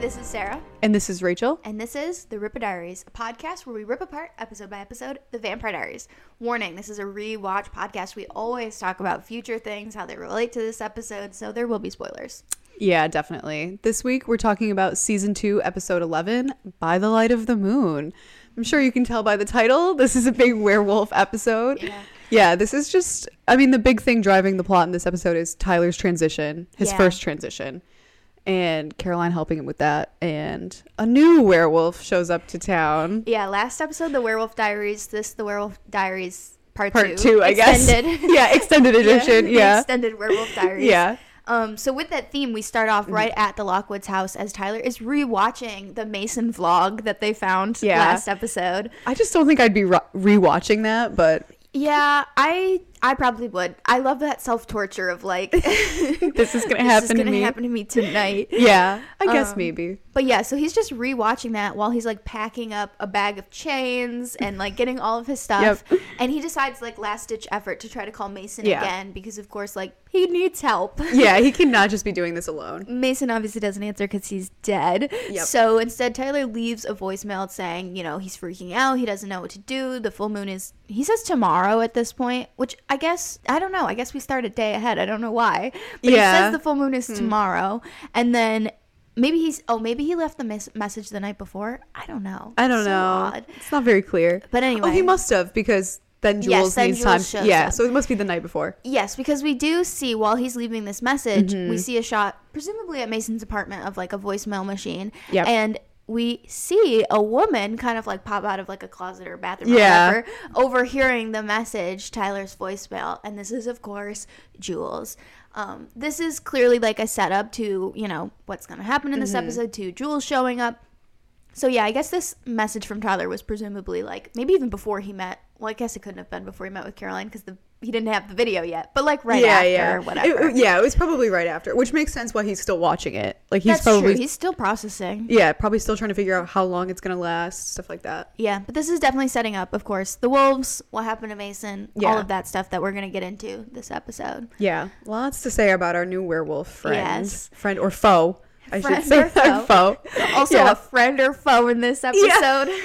this is Sarah, And this is Rachel. and this is The Ripper Diaries, a podcast where we rip apart, episode by episode, The Vampire Diaries. Warning, this is a rewatch podcast. We always talk about future things, how they relate to this episode, so there will be spoilers. Yeah, definitely. This week we're talking about season two, episode 11, By the Light of the Moon. I'm sure you can tell by the title, this is a big werewolf episode. Yeah. Yeah, this is just, I mean, the big thing driving the plot in this episode is Tyler's transition, his Yeah. first transition, and Caroline helping him with that. And a new werewolf shows up to town. Yeah, last episode, The Werewolf Diaries, this, The Werewolf Diaries Part, Part two, I guess. Extended. yeah, extended edition. the Yeah. Extended Werewolf Diaries. Yeah. Um, so with that theme, we start Mm-hmm. off right at the Lockwoods house as Tyler is rewatching the Mason vlog that they found Yeah. last episode. I just don't think I'd be re- rewatching that, but Yeah, I I probably would. I love that self torture of like this is going to this happen is to gonna me. happen to me tonight. Yeah, I guess Um, maybe. But yeah, so he's just rewatching that while he's like packing up a bag of chains and like getting all of his stuff. Yep. And he decides like last ditch effort to try to call Mason Yeah. again because of course like he needs help. Yeah, he cannot just be doing this alone. Mason obviously doesn't answer because he's dead. Yep. So instead, Tyler leaves a voicemail saying, you know, he's freaking out. He doesn't know what to do. The full moon is, he says tomorrow at this point, which I guess, I don't know. I guess we start a day ahead. I don't know why. But Yeah. he says the full moon is tomorrow. And then maybe he's, oh, maybe he left the mes- message the night before. I don't know. I don't So know. odd. It's not very clear. But anyway. Oh, he must have because then Jules Yes, then needs Jules time. Yeah, up. so it must be the night before. Yes, because we do see while he's leaving this message, Mm-hmm. we see a shot, presumably at Mason's apartment, of like a voicemail machine. Yep. And we see a woman kind of like pop out of like a closet or bathroom Yeah. or whatever, overhearing the message, Tyler's voicemail. And this is, of course, Jules. Um, this is clearly like a setup to, you know, what's going to happen in this Mm-hmm. episode, to Jules showing up. So yeah, I guess this message from Tyler was presumably like maybe even before he met. Well, I guess it couldn't have been before he met with Caroline because the he didn't have the video yet. But like right yeah, after, yeah. or whatever. It- yeah, it was probably right after, which makes sense why he's still watching it. Like he's That's probably true. He's still processing. yeah, probably still trying to figure out how long it's gonna last, stuff like that. Yeah, but this is definitely setting up, of course, the wolves, what happened to Mason, all of that stuff that we're gonna get into this episode. Yeah, lots to say about our new werewolf friend, Yes. friend or foe. I Friend should say or foe. foe. Also, Yeah. a friend or foe in this episode.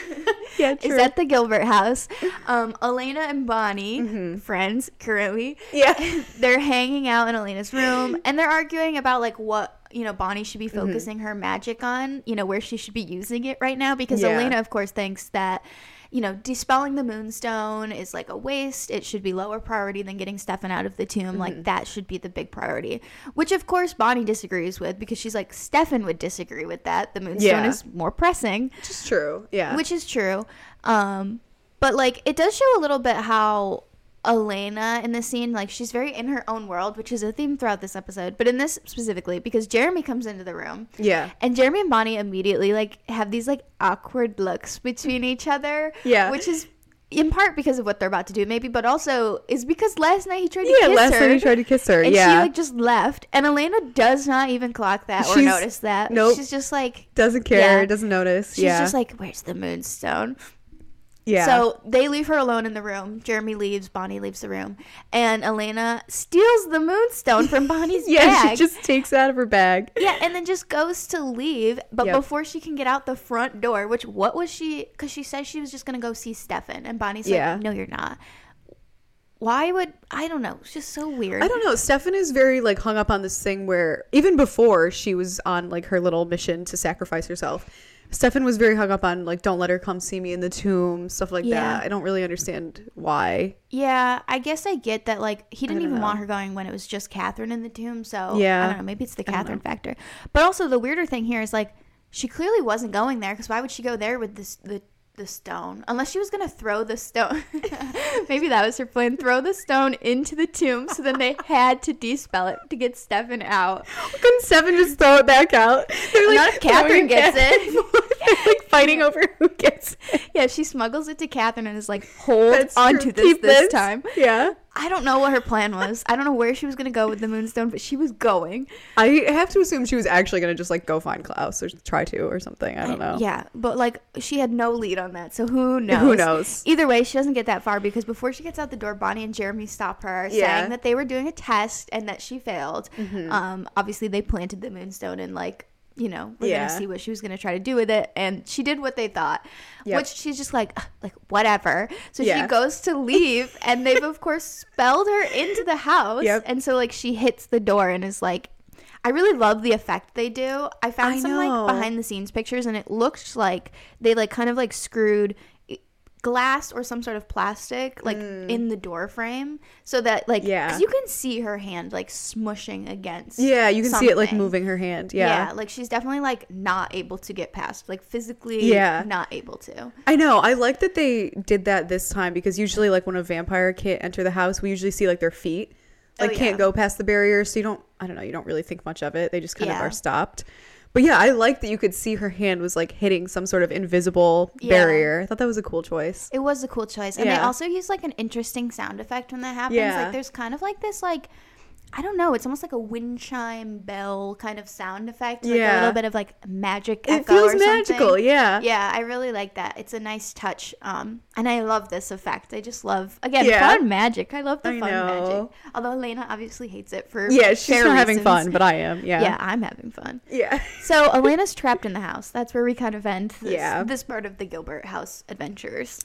Yeah, is at the Gilbert house. Um, Elena and Bonnie, friends currently, Mm-hmm. Yeah. they're hanging out in Elena's room and they're arguing about like what you know Bonnie should be Mm-hmm. focusing her magic on, you know, where she should be using it right now because Yeah. Elena of course thinks that you know, dispelling the moonstone is like a waste. It should be lower priority than getting Stefan out of the tomb. Mm-hmm. Like that should be the big priority. Which of course Bonnie disagrees with because she's like Stefan would disagree with that. The moonstone Yeah. is more pressing Which is true. Yeah. which is true. Um, but like it does show a little bit how Elena in this scene, like she's very in her own world, which is a theme throughout this episode. But in this specifically, because Jeremy comes into the room, yeah. and Jeremy and Bonnie immediately like have these like awkward looks between each other. Yeah. which is in part because of what they're about to do, maybe, but also is because last night he tried to Yeah, kiss last night he tried to kiss her. and yeah. she like just left, and Elena does not even clock that or She's- notice that. nope. she's just like doesn't care, Yeah. doesn't notice. she's yeah. just like, "Where's the moonstone?" Yeah. So they leave her alone in the room. Jeremy leaves, Bonnie leaves the room, and Elena steals the moonstone from Bonnie's yeah, bag. she just takes it out of her bag. yeah, and then just goes to leave. But Yep. before she can get out the front door, which what was she? Because she says she was just gonna go see Stefan, and Bonnie's Yeah. like, "No, you're not." Why would I don't know? It's just so weird. I don't know. Stefan is very like hung up on this thing where even before she was on like her little mission to sacrifice herself, Stefan was very hung up on like don't let her come see me in the tomb, stuff like Yeah. that. I don't really understand why. Yeah, I guess I get that. Like, he didn't even know. want her going when it was just Katherine in the tomb. So, Yeah. I don't know. Maybe it's the Katherine factor. But also, the weirder thing here is like, she clearly wasn't going there because why would she go there with this the the stone unless she was gonna throw the stone? Maybe that was her plan. Throw the stone into the tomb, so then they had to dispel it to get Stefan out. Couldn't Stefan just throw it back out? They're Not if Katherine gets it. And like fighting over who gets it. Yeah, she smuggles it to Katherine and is like, hold That's onto this Keep this time. Yeah. I don't know what her plan was. I don't know where she was gonna go with the moonstone, but she was going. I have to assume she was actually gonna just like go find Klaus or try to or something. I don't know. Yeah, but like she had no lead on that, so who knows? Who knows? Either way, she doesn't get that far because before she gets out the door, Bonnie and Jeremy stop her, Yeah. saying that they were doing a test and that she failed. Mm-hmm. Um, obviously they planted the moonstone in like you know, we're Yeah. gonna see what she was gonna try to do with it, and she did what they thought, Yep. which she's just like, like whatever. So Yeah. she goes to leave, and they've of course spelled her into the house, Yep. and so like she hits the door and is like. I really love the effect they do. I found I some know. like behind the scenes pictures and it looked like they like kind of like screwed glass or some sort of plastic like in the door frame so that like Mm. Yeah. you can see her hand like smushing against Yeah, you can see it like moving her hand. Yeah. Yeah. Like she's definitely like not able to get past like physically Yeah. not able to I know. I like that they did that this time because usually, like when a vampire can't enter the house, we usually see like their feet, Oh, like can't go past the barrier. So you don't. I don't know. You don't really think much of it. They just kind of are stopped. But yeah, I like that you could see her hand was like hitting some sort of invisible Yeah. barrier. I thought that was a cool choice. it was a cool choice and they also use like an interesting sound effect when that happens Yeah. like there's kind of like this like I don't know. It's almost like a wind chime bell kind of sound effect. Like a little bit of like magic It feels magical. something. Yeah. yeah i really like that it's a nice touch um and i love this effect i just love again Yeah. fun magic i love the I fun know. magic although elena obviously hates it for Yeah, she's not having fun, but I am. Yeah. yeah i'm having fun Yeah. so elena's trapped in the house that's where we kind of end this, Yeah. this part of the gilbert house adventures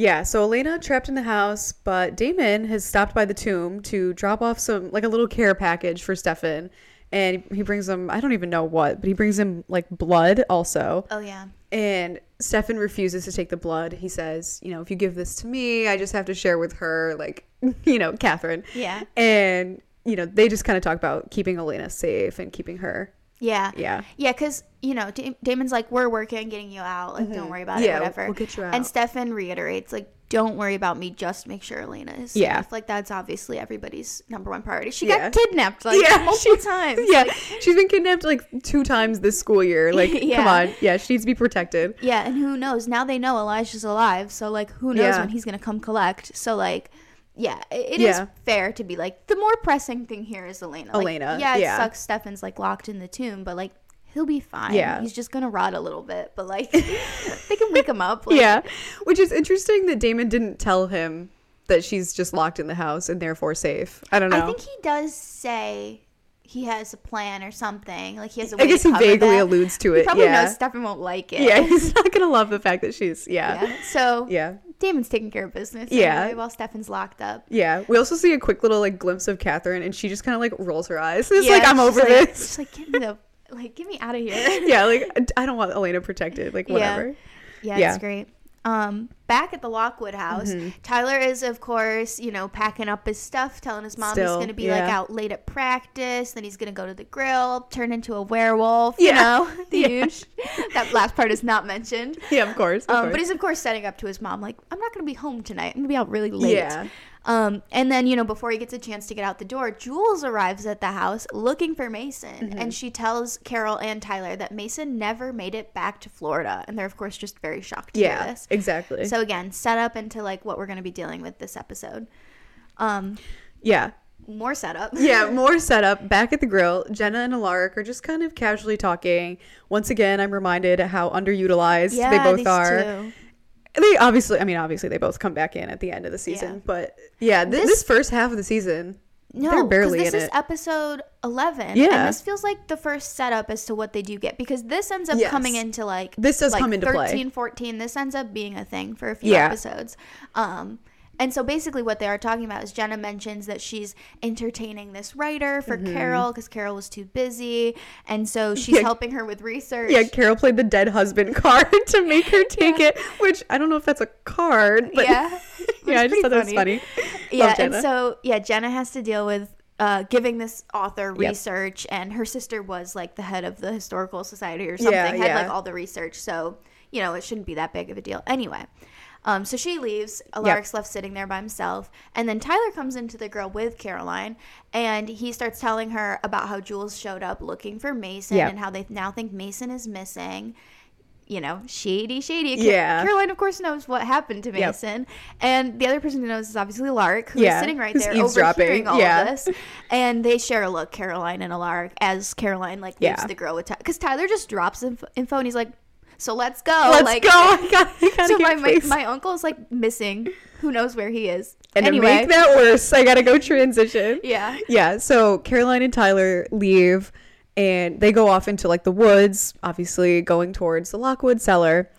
Yeah, so Elena trapped in the house, but Damon has stopped by the tomb to drop off some like a little care package for Stefan. And he brings him I don't even know what, but he brings him like blood also. oh yeah And Stefan refuses to take the blood. He says, you know, if you give this to me, I just have to share with her, like, you know, Katherine. yeah And, you know, they just kind of talk about keeping Elena safe and keeping her. Yeah Yeah. yeah because you know Da- damon's like we're working on getting you out like don't worry about Mm-hmm. Yeah, it whatever we'll get you out. and stefan reiterates like don't worry about me just make sure elena is safe Yeah. like that's obviously everybody's number one priority she Yeah. got kidnapped like Yeah, multiple she- times Yeah. Like, She's been kidnapped like two times this school year. Like, come on. Yeah, she needs to be protected. yeah and who knows now they know elijah's alive so like who knows Yeah. when he's gonna come collect so like yeah it is Yeah. fair to be like the more pressing thing here is elena Like, Elena, yeah it yeah. sucks stefan's like locked in the tomb but like he'll be fine Yeah. he's just gonna rot a little bit but like they can wake him up like, yeah. Which is interesting that Damon didn't tell him that she's just locked in the house and therefore safe. I don't know. I think he does say he has a plan or something. Like he has a I guess to he vaguely that. alludes to it. He probably yeah. knows Stefan won't like it. Yeah, he's not gonna love the fact that she's yeah. Yeah. So Yeah. Damon's taking care of business. Yeah. Anyway, while Stefan's locked up. Yeah. We also see a quick little like glimpse of Katherine and she just kinda like rolls her eyes. It's Yeah, like I'm over like- this. She's like, get me the like, get me out of here. yeah, like I don't want Elena protected. Like Yeah. whatever. Yeah, Yeah. it's great. Um, back at the Lockwood house, Mm-hmm. Tyler is, of course, you know, packing up his stuff, telling his mom he's going to be like out late at practice. Then he's going to go to the grill, turn into a werewolf. You know, the Yeah. huge. That last part is not mentioned. Yeah, of course. of Um, course. but he's of course setting up to his mom, like, I'm not gonna be home tonight. I'm gonna be out really late. Yeah. Um, and then you know before he gets a chance to get out the door, Jules arrives at the house looking for Mason, Mm-hmm. and she tells Carol and Tyler that Mason never made it back to Florida, and they're of course just very shocked to hear yeah, this. exactly. So again, set up into like what we're gonna be dealing with this episode. Um, yeah. more setup. yeah, more setup. Back at the grill, Jenna and Alaric are just kind of casually talking. Once again, I'm reminded how underutilized yeah, they both are. two. They obviously, I mean, obviously they both come back in at the end of the season, Yeah. but yeah, th- This- this, first half of the season, No, they're barely this is it. episode eleven. Yeah. and this feels like the first setup as to what they do get because this ends up Yes. coming into like This does like come into play. 13, 14. This ends up being a thing for a few Yeah. episodes. Um, and so basically, what they are talking about is Jenna mentions that she's entertaining this writer for Carol because Carol was too busy, and so she's Mm-hmm. Yeah. helping her with research. yeah, Carol played the dead husband card to make her take it, which I don't know if that's a card, but yeah, yeah, I just thought that was funny. yeah and so yeah jenna has to deal with uh, giving this author Yep. research and her sister was like the head of the historical society or something Yeah, had yeah. like all the research so you know it shouldn't be that big of a deal anyway um, so she leaves alaric's left sitting there by himself and then tyler comes into the grill with caroline and he starts telling her about how jules showed up looking for mason Yep. and how they now think mason is missing you know, shady, shady. Yeah. Caroline, of course, knows what happened to Yep. Mason, and the other person who knows is obviously Lark, who's Yeah, sitting right who's there overhearing all yeah. of this. And they share a look, Caroline and Alaric, as Caroline like leaves Yeah. the grill with Tyler, because Tyler just drops inf- info and he's like, "So let's go." Let's like, go. I gotta, I gotta So my, my my uncle's like missing. Who knows where he is? and anyway, to make that worse, I gotta go transition. yeah, Yeah, so Caroline and Tyler leave, and they go off into like the woods, obviously going towards the Lockwood cellar.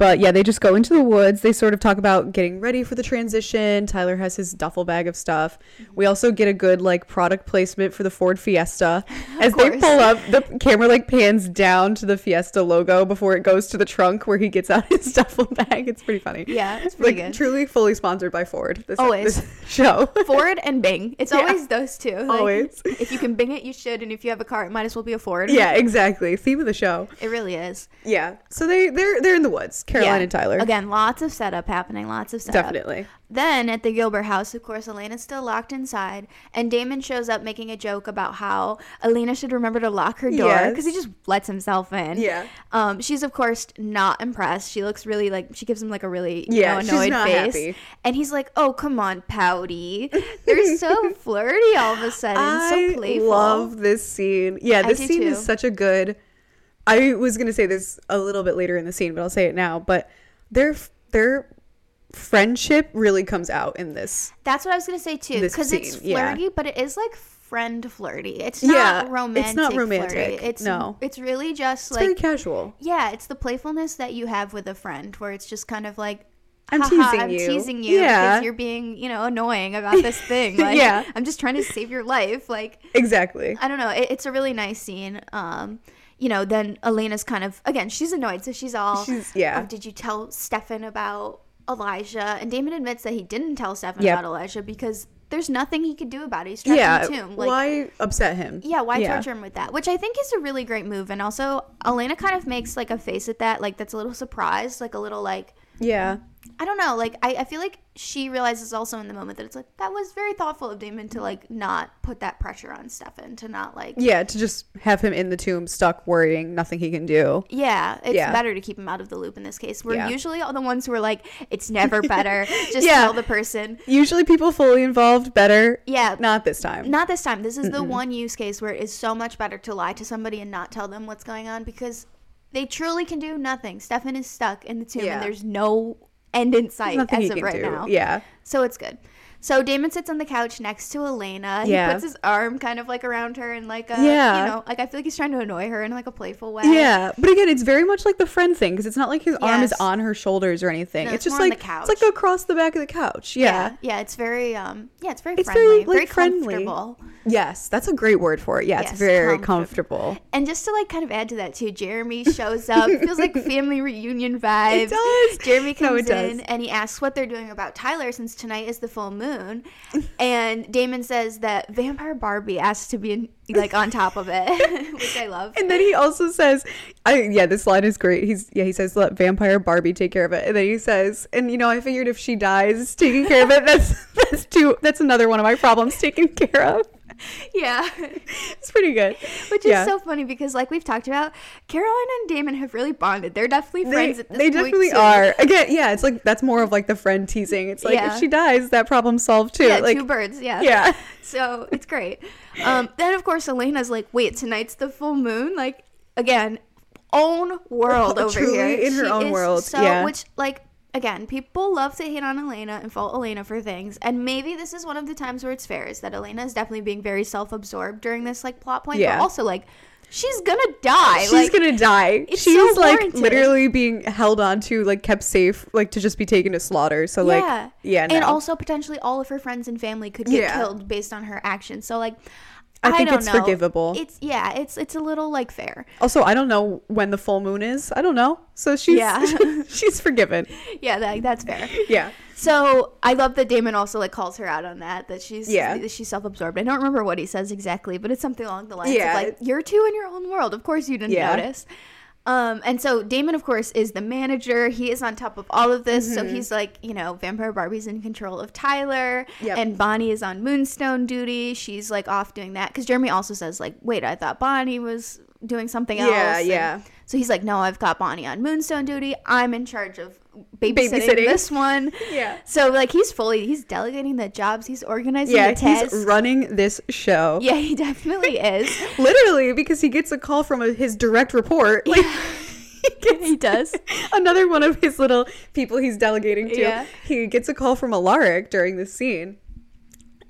But yeah, they just go into the woods. They sort of talk about getting ready for the transition. Tyler has his duffel bag of stuff. Mm-hmm. We also get a good like product placement for the Ford Fiesta. As they pull up, the camera like pans down to the Fiesta logo before it goes to the trunk where he gets out his duffel bag. It's pretty funny. Yeah, it's pretty like good. truly fully sponsored by Ford. This, Always. this show. Ford and Bing. It's Yeah. always those two. Like, Always. If you can Bing it, you should, and if you have a car, it might as well be a Ford. yeah, exactly. Theme of the show. It really is. Yeah. So they they're they're in the woods. Caroline Yeah. and Tyler. Again, lots of setup happening. Lots of setup. Definitely. Then at the Gilbert house, of course, Elena's still locked inside, and Damon shows up making a joke about how Elena should remember to lock her door Yes. because he just lets himself in. Yeah. Um, she's of course not impressed. She looks really like she gives him like a really you Yeah, know, she's annoyed not face, happy. and he's like, "Oh come on, pouty." They're so flirty all of a sudden, I so playful. I love this scene. Yeah, this scene too. is such a good. I was gonna say this a little bit later in the scene, but I'll say it now. But their their friendship really comes out in this. That's what I was gonna say too, because it's scene, yeah. flirty, but it is like friend flirty. It's not Yeah, it's romantic. not flirty. romantic, It's no. It's really just It's like very casual. yeah, it's the playfulness that you have with a friend, where it's just kind of like. I'm "Haha, teasing I'm you." teasing you Yeah. because you're being, you know, annoying about this thing. Like, Yeah. I'm just trying to save your life. Like, Exactly. I don't know. It, it's a really nice scene. Um, you know, then Elena's kind of again, she's annoyed, so she's all, She's- yeah. "Oh, did you tell Stefan about Elijah? And Damon admits that he didn't tell Stefan Yep. about Elijah because there's nothing he could do about it. He's trapped Yeah. in the tomb. Like, why upset him? yeah, why Yeah. torture him with that? Which I think is a really great move. And also, Elena kind of makes like a face at that, like that's a little surprised, like a little like Yeah. I don't know. Like I, I feel like she realizes also in the moment that it's like that was very thoughtful of Damon to like not put that pressure on Stefan to not like Yeah. To just have him in the tomb, stuck, worrying, nothing he can do. Yeah, it's Yeah. better to keep him out of the loop in this case. We're Yeah. usually all the ones who are like, it's never better. Just Yeah. tell the person. Usually, people fully involved better. Yeah. Not this time. Not this time. This is the one use case where it is so much better to lie to somebody and not tell them what's going on because they truly can do nothing. Stefan is stuck in the tomb Yeah. and there's no end in sight as of right do. now. Yeah. So it's good. So Damon sits on the couch next to Elena. Yeah. He puts his arm kind of like around her and like a, Yeah. you know, like I feel like he's trying to annoy her in like a playful way. Yeah, but again, it's very much like the friend thing because it's not like his arm is on her shoulders or anything. No, it's it's just like it's like across the back of the couch. Yeah. Yeah, yeah, it's very um yeah, it's very It's friendly, very, very, like, friendly. comfortable. Yes, that's a great word for it. Yeah, Yes, it's very comfortable. comfortable. And just to like kind of add to that too, Jeremy shows up. Feels like family reunion vibes. It does. Jeremy No, comes does. in and he asks what they're doing about Tyler since tonight is the full moon. And Damon says that Vampire Barbie asked to be in, like on top of it, which I love. And then he also says, I yeah, this line is great. He's yeah, he says let vampire Barbie take care of it. And then he says, and you know, I figured if she dies taking care of it, that's that's two that's another one of my problems taken care of. Yeah. It's pretty good. Which is so funny because like we've talked about, Caroline and Damon have really bonded. They're definitely They, friends at this they point, They definitely too. are. Again, yeah, it's like that's more of like the friend teasing. It's like Yeah. if she dies, that problem's solved too. Yeah, like two birds. Yeah. yeah. So it's great. Um, then of course Elena's like, wait, tonight's the full moon. Like again, own world over Truly here. in her She own world, So yeah. which like again, people love to hate on Elena and fault Elena for things, and maybe this is one of the times where it's fair is that Elena is definitely being very self-absorbed during this like plot point, Yeah. but also like she's gonna die. She's like, gonna die. She's so like literally being held on to, like kept safe, like to just be taken to slaughter. So like, yeah, yeah, no. and also potentially all of her friends and family could get Yeah. killed based on her actions. So like, I think it's know. forgivable. It's yeah, it's it's a little like fair. also, I don't know when the full moon is. I don't know. So she's Yeah. she's forgiven. Yeah, that, that's fair. Yeah. So I love that Damon also like calls her out on that that she's Yeah. she's self absorbed. I don't remember what he says exactly, but it's something along the lines Yeah. of like you're two in your own world. Of course you didn't Yeah. notice. Um, and so Damon, of course, is the manager. He is on top of all of this. So he's like, you know, Vampire Barbie's in control of Tyler, Yep. and Bonnie is on Moonstone duty. She's like off doing that because Jeremy also says like, wait, I thought Bonnie was doing something else. Yeah, yeah. So he's like, no, I've got Bonnie on Moonstone duty. I'm in charge of babysitting, Babysitting. this one. Yeah. So like he's fully he's delegating the jobs. He's organizing Yeah, the tests. he's running this show. yeah, he definitely is. Literally, because he gets a call from a, his direct report. Like, he gets he does. another one of his little people he's delegating to. Yeah. He gets a call from Alaric during this scene.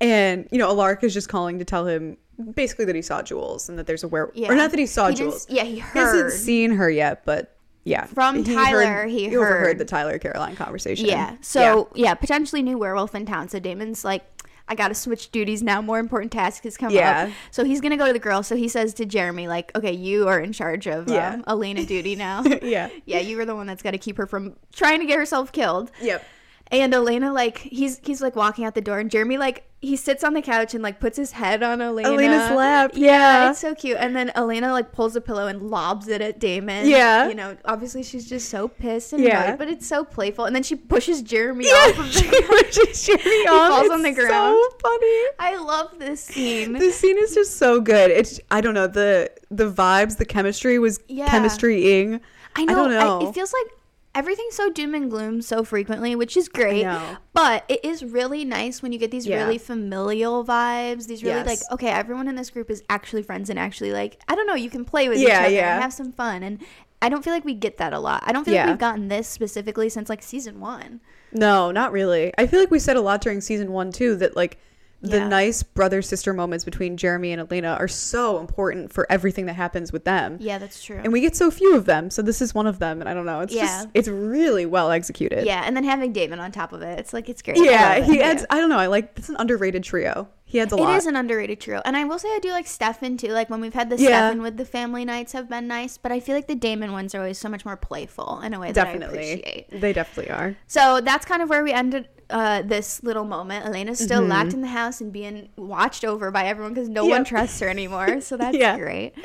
And you know, Alaric is just calling to tell him basically that he saw Jules and that there's a were Yeah. or not that he saw He Jules. yeah, he heard. He hasn't seen her yet, but yeah, From Tyler, he overheard heard. the Tyler Caroline conversation. Yeah. So yeah. potentially new werewolf in town. So Damon's like, I gotta switch duties now. More important tasks has come Yeah. up. So he's gonna go to the grill. So he says to Jeremy, like, okay, you are in charge of Yeah. um, Elena duty now. yeah, yeah, you were the one that's got to keep her from trying to get herself killed. yep. And Elena, like, he's he's like walking out the door, and Jeremy, like, he sits on the couch and like puts his head on Elena. Elena's lap. Yeah, It's so cute. And then Elena like pulls a pillow and lobs it at Damon. Yeah. You know, obviously she's just so pissed and Yeah. annoyed, but it's so playful. And then she pushes Jeremy yeah. off of she the pushes Jeremy off. falls It's on the ground. So funny. I love this scene. This scene is just so good. It's I don't know the the vibes, the chemistry was Yeah. chemistrying. I know. don't know. it feels like everything's so doom and gloom so frequently, which is great. But it is really nice when you get these Yeah. really familial vibes. These really Yes. like, okay, everyone in this group is actually friends and actually like, I don't know, you can play with each other yeah. and have some fun. And I don't feel like we get that a lot. I don't feel Yeah. like we've gotten this specifically since like season one. No, not really. I feel like we said a lot during season one too that like the Yeah. nice brother sister moments between Jeremy and Elena are so important for everything that happens with them. Yeah, that's true. And we get so few of them, so this is one of them, and I don't know. It's Yeah. just it's really well executed. yeah, and then having Damon on top of it, it's like it's great. Yeah, he it. adds. I don't know. I like. It's an underrated trio. He adds a It lot. is an underrated trio. And I will say I do like Stefan too. Like when we've had the Yeah. Stefan with the family nights have been nice, but I feel like the Damon ones are always so much more playful in a way that I appreciate. They definitely are. So that's kind of where we ended uh, this little moment. Elena's still Mm-hmm. locked in the house and being watched over by everyone because no one trusts her anymore. So that's Yeah. great.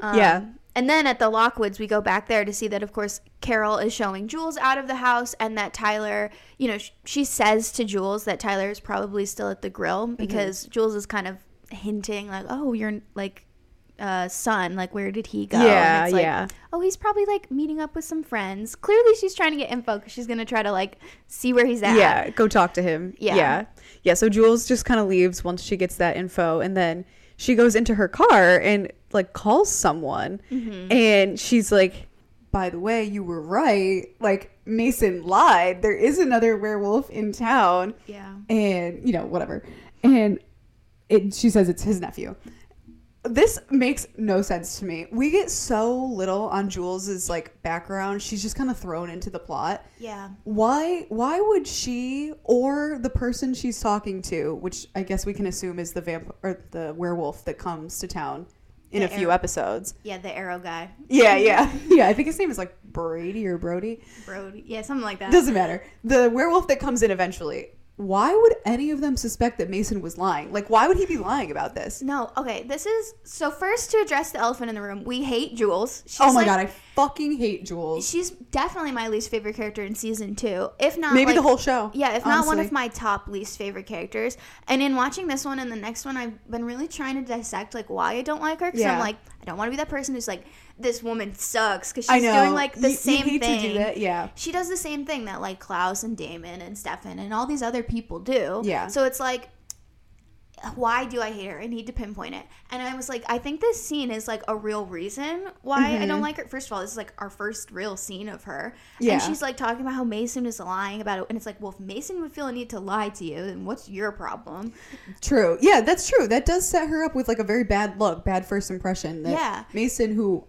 Um, Yeah. And then at the Lockwoods, we go back there to see that, of course, Carol is showing Jules out of the house, and that Tyler, you know, sh- she says to Jules that Tyler is probably still at the grill Mm-hmm. because Jules is kind of hinting, like, "Oh, you're like, uh, son, like, where did he go?" Yeah, like, yeah. Oh, he's probably like meeting up with some friends. Clearly, she's trying to get info because she's gonna try to like see where he's at. Yeah, go talk to him. Yeah. Yeah. Yeah. So Jules just kind of leaves once she gets that info. And then she goes into her car and like calls someone. Mm-hmm. And she's like, by the way, you were right. Like, Mason lied. There is another werewolf in town. Yeah. And, you know, whatever. And it, she says it's his nephew. This makes no sense to me. We get so little on Jules's like background. She's just kind of thrown into the plot Yeah. why why would she or the person she's talking to which i guess we can assume is the vamp or the werewolf that comes to town in The a few episodes Yeah, the arrow guy. yeah yeah yeah i think his name is like brady or brody Brody. Yeah, something like that. doesn't matter the werewolf that comes in eventually why would any of them suspect that mason was lying like why would he be lying about this No, okay. This is so first to address the elephant in the room. We hate Jules. She's oh my like- god i fucking hate jules She's definitely my least favorite character in season two, if not maybe like, the whole show Yeah, if not one of my top least favorite characters. And in watching this one and the next one, I've been really trying to dissect like why I don't like her. Because Yeah. I'm like, I don't want to be that person who's like, this woman sucks because she's doing like the You- you same hate thing. do that yeah She does the same thing that like Klaus and Damon and Stefan and all these other people do. Yeah. So it's like, why do I hate her? I need to pinpoint it. And I was like, I think this scene is like a real reason why I don't like her. First of all, this is like our first real scene of her. Mm-hmm. Yeah. And she's like talking about how Mason is lying about it. And it's like, well, if Mason would feel a need to lie to you, then what's your problem? True. Yeah, that's true. That does set her up with like a very bad look, bad first impression. That Yeah. Mason, who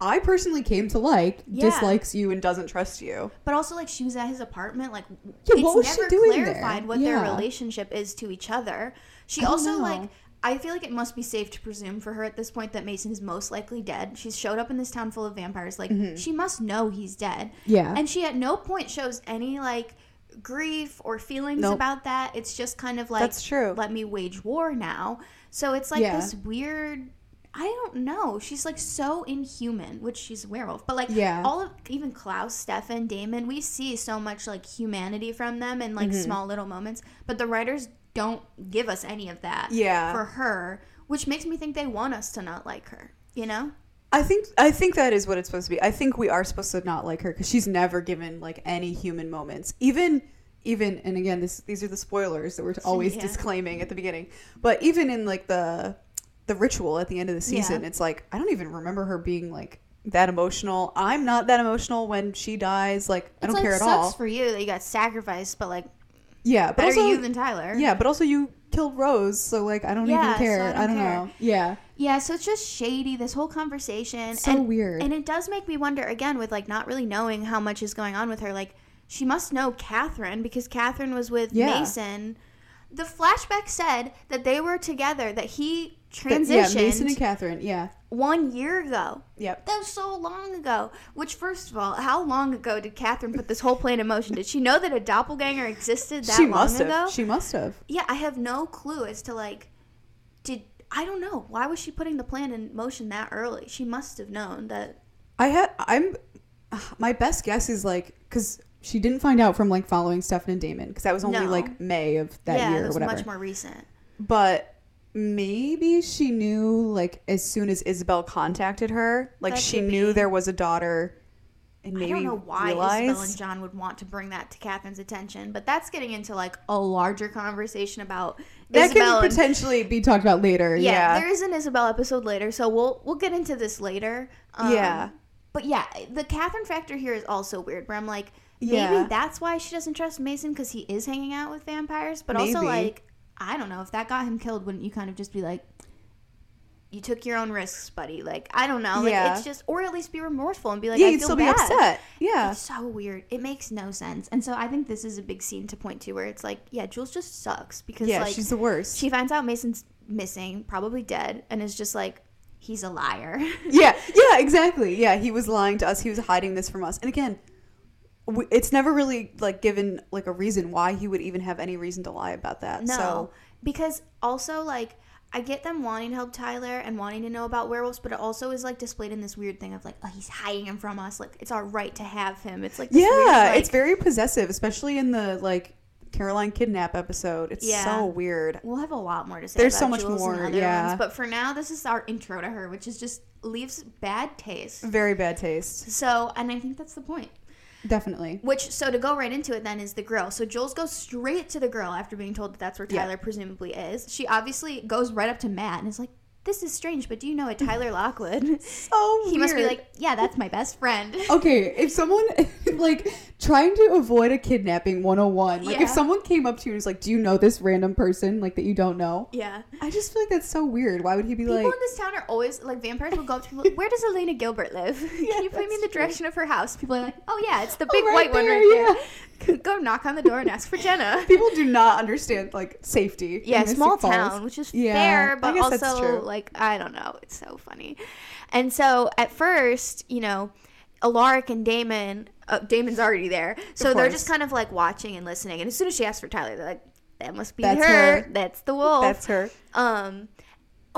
I personally came to like, Yeah. dislikes you and doesn't trust you. But also, like, she was at his apartment. Like, Yeah, it's what was she never doing there? clarified what their relationship is to each other. She also, know. like, I feel like it must be safe to presume for her at this point that Mason is most likely dead. She's showed up in this town full of vampires. Like, she must know he's dead. Mm-hmm. Yeah. And she at no point shows any, like, grief or feelings Nope. about that. It's just kind of like, That's true. let me wage war now. So it's like Yeah. this weird. I don't know. She's like so inhuman, which she's a werewolf. But like Yeah. all of even Klaus, Stefan, Damon, we see so much like humanity from them in like Mm-hmm. small little moments. But the writers don't give us any of that Yeah. for her, which makes me think they want us to not like her. You know? I think I think that is what it's supposed to be. I think we are supposed to not like her because she's never given like any human moments. Even even and again, this these are the spoilers that we're always Yeah. disclaiming at the beginning. But even in like the the ritual at the end of the season, Yeah. it's like I don't even remember her being like that emotional. I'm not that emotional when she dies. Like I It's don't like care at sucks all. for you that you got sacrificed, but like yeah, but better also you than Tyler. yeah, but also you killed Rose, so like I don't Yeah, even care. I I don't don't, care. know. Yeah. Yeah, so it's just shady, this whole conversation. So and, weird. And it does make me wonder, again, with like not really knowing how much is going on with her. Like, she must know Katherine because Katherine was with Yeah. Mason. The flashback said that they were together, that he transitioned yeah, Mason and Katherine. Yeah. one year ago. Yep. That was so long ago. Which, first of all, how long ago did Katherine put this whole plan in motion? Did she know that a doppelganger existed that she long must ago? have. She must have. yeah, I have no clue as to like, did I don't know why was she putting the plan in motion that early? She must have known that. I had. I'm. My best guess is like because she didn't find out from like following Stefan and Damon because that was only No. like May of that yeah, year or was whatever. much more recent. but maybe she knew like as soon as Isabel contacted her, like That she could knew be. there was a daughter, and maybe I don't know why realized. Isabel and John would want to bring that to Katherine's attention, but that's getting into like a larger conversation about that Isabel can and potentially be talked about later. yeah, Yeah, there is an Isabel episode later, so we'll we'll get into this later. Um, Yeah. but yeah, the Catherine factor here is also weird. Where I'm like, maybe Yeah. that's why she doesn't trust Mason because he is hanging out with vampires. But also, Maybe. like, I don't know if that got him killed. Wouldn't you kind of just be like, you took your own risks, buddy? Like, I don't know. Like, Yeah. it's just, or at least be remorseful and be like, yeah, I you'd feel still bad. be upset. Yeah, It's so weird. It makes no sense. And so I think this is a big scene to point to where it's like, yeah, Jules just sucks because yeah, like she's the worst. she finds out Mason's missing, probably dead, and is just like, he's a liar. yeah, yeah, exactly. Yeah, he was lying to us. He was hiding this from us. And again, it's never really like given like a reason why he would even have any reason to lie about that. no, So because also like I get them wanting to help Tyler and wanting to know about werewolves, but it also is like displayed in this weird thing of like, oh, he's hiding him from us. Like it's our right to have him. It's like this yeah, weird, like- it's very possessive, especially in the like Caroline kidnap episode. It's Yeah. so weird. We'll have a lot more to say. There's so much Jules more, yeah. ones, but for now, this is our intro to her, which is just leaves bad taste. Very bad taste. So, and I think that's the point. Definitely. Which, so to go right into it then is the grill. So Jules goes straight to the grill after being told that that's where Yeah. Tyler presumably is. She obviously goes right up to Matt and is like, "This is strange, but do you know a Tyler Lockwood?" So he must be like, "Yeah, that's my best friend." Okay, if someone like trying to avoid a kidnapping 101, like Yeah. if someone came up to you and was like, "Do you know this random person like that you don't know?" yeah. I just feel like that's so weird. Why would he be People like People in this town are always like vampires will go up to people. Where does Elena Gilbert live? Can you point me in the that's true. direction of her house? People are like, "Oh yeah, it's the Oh, big right white one there, right there." go knock on the door and ask for Jenna. people do not understand like safety? yeah, small Falls. town, which is Yeah, fair, but also like I don't know, it's so funny. And so at first, you know, Alaric and Damon, uh, Damon's already there, so they're just kind of like watching and listening. And as soon as she asks for Tyler, they're like, "That must be her. her. That's the wolf." That's her. Um.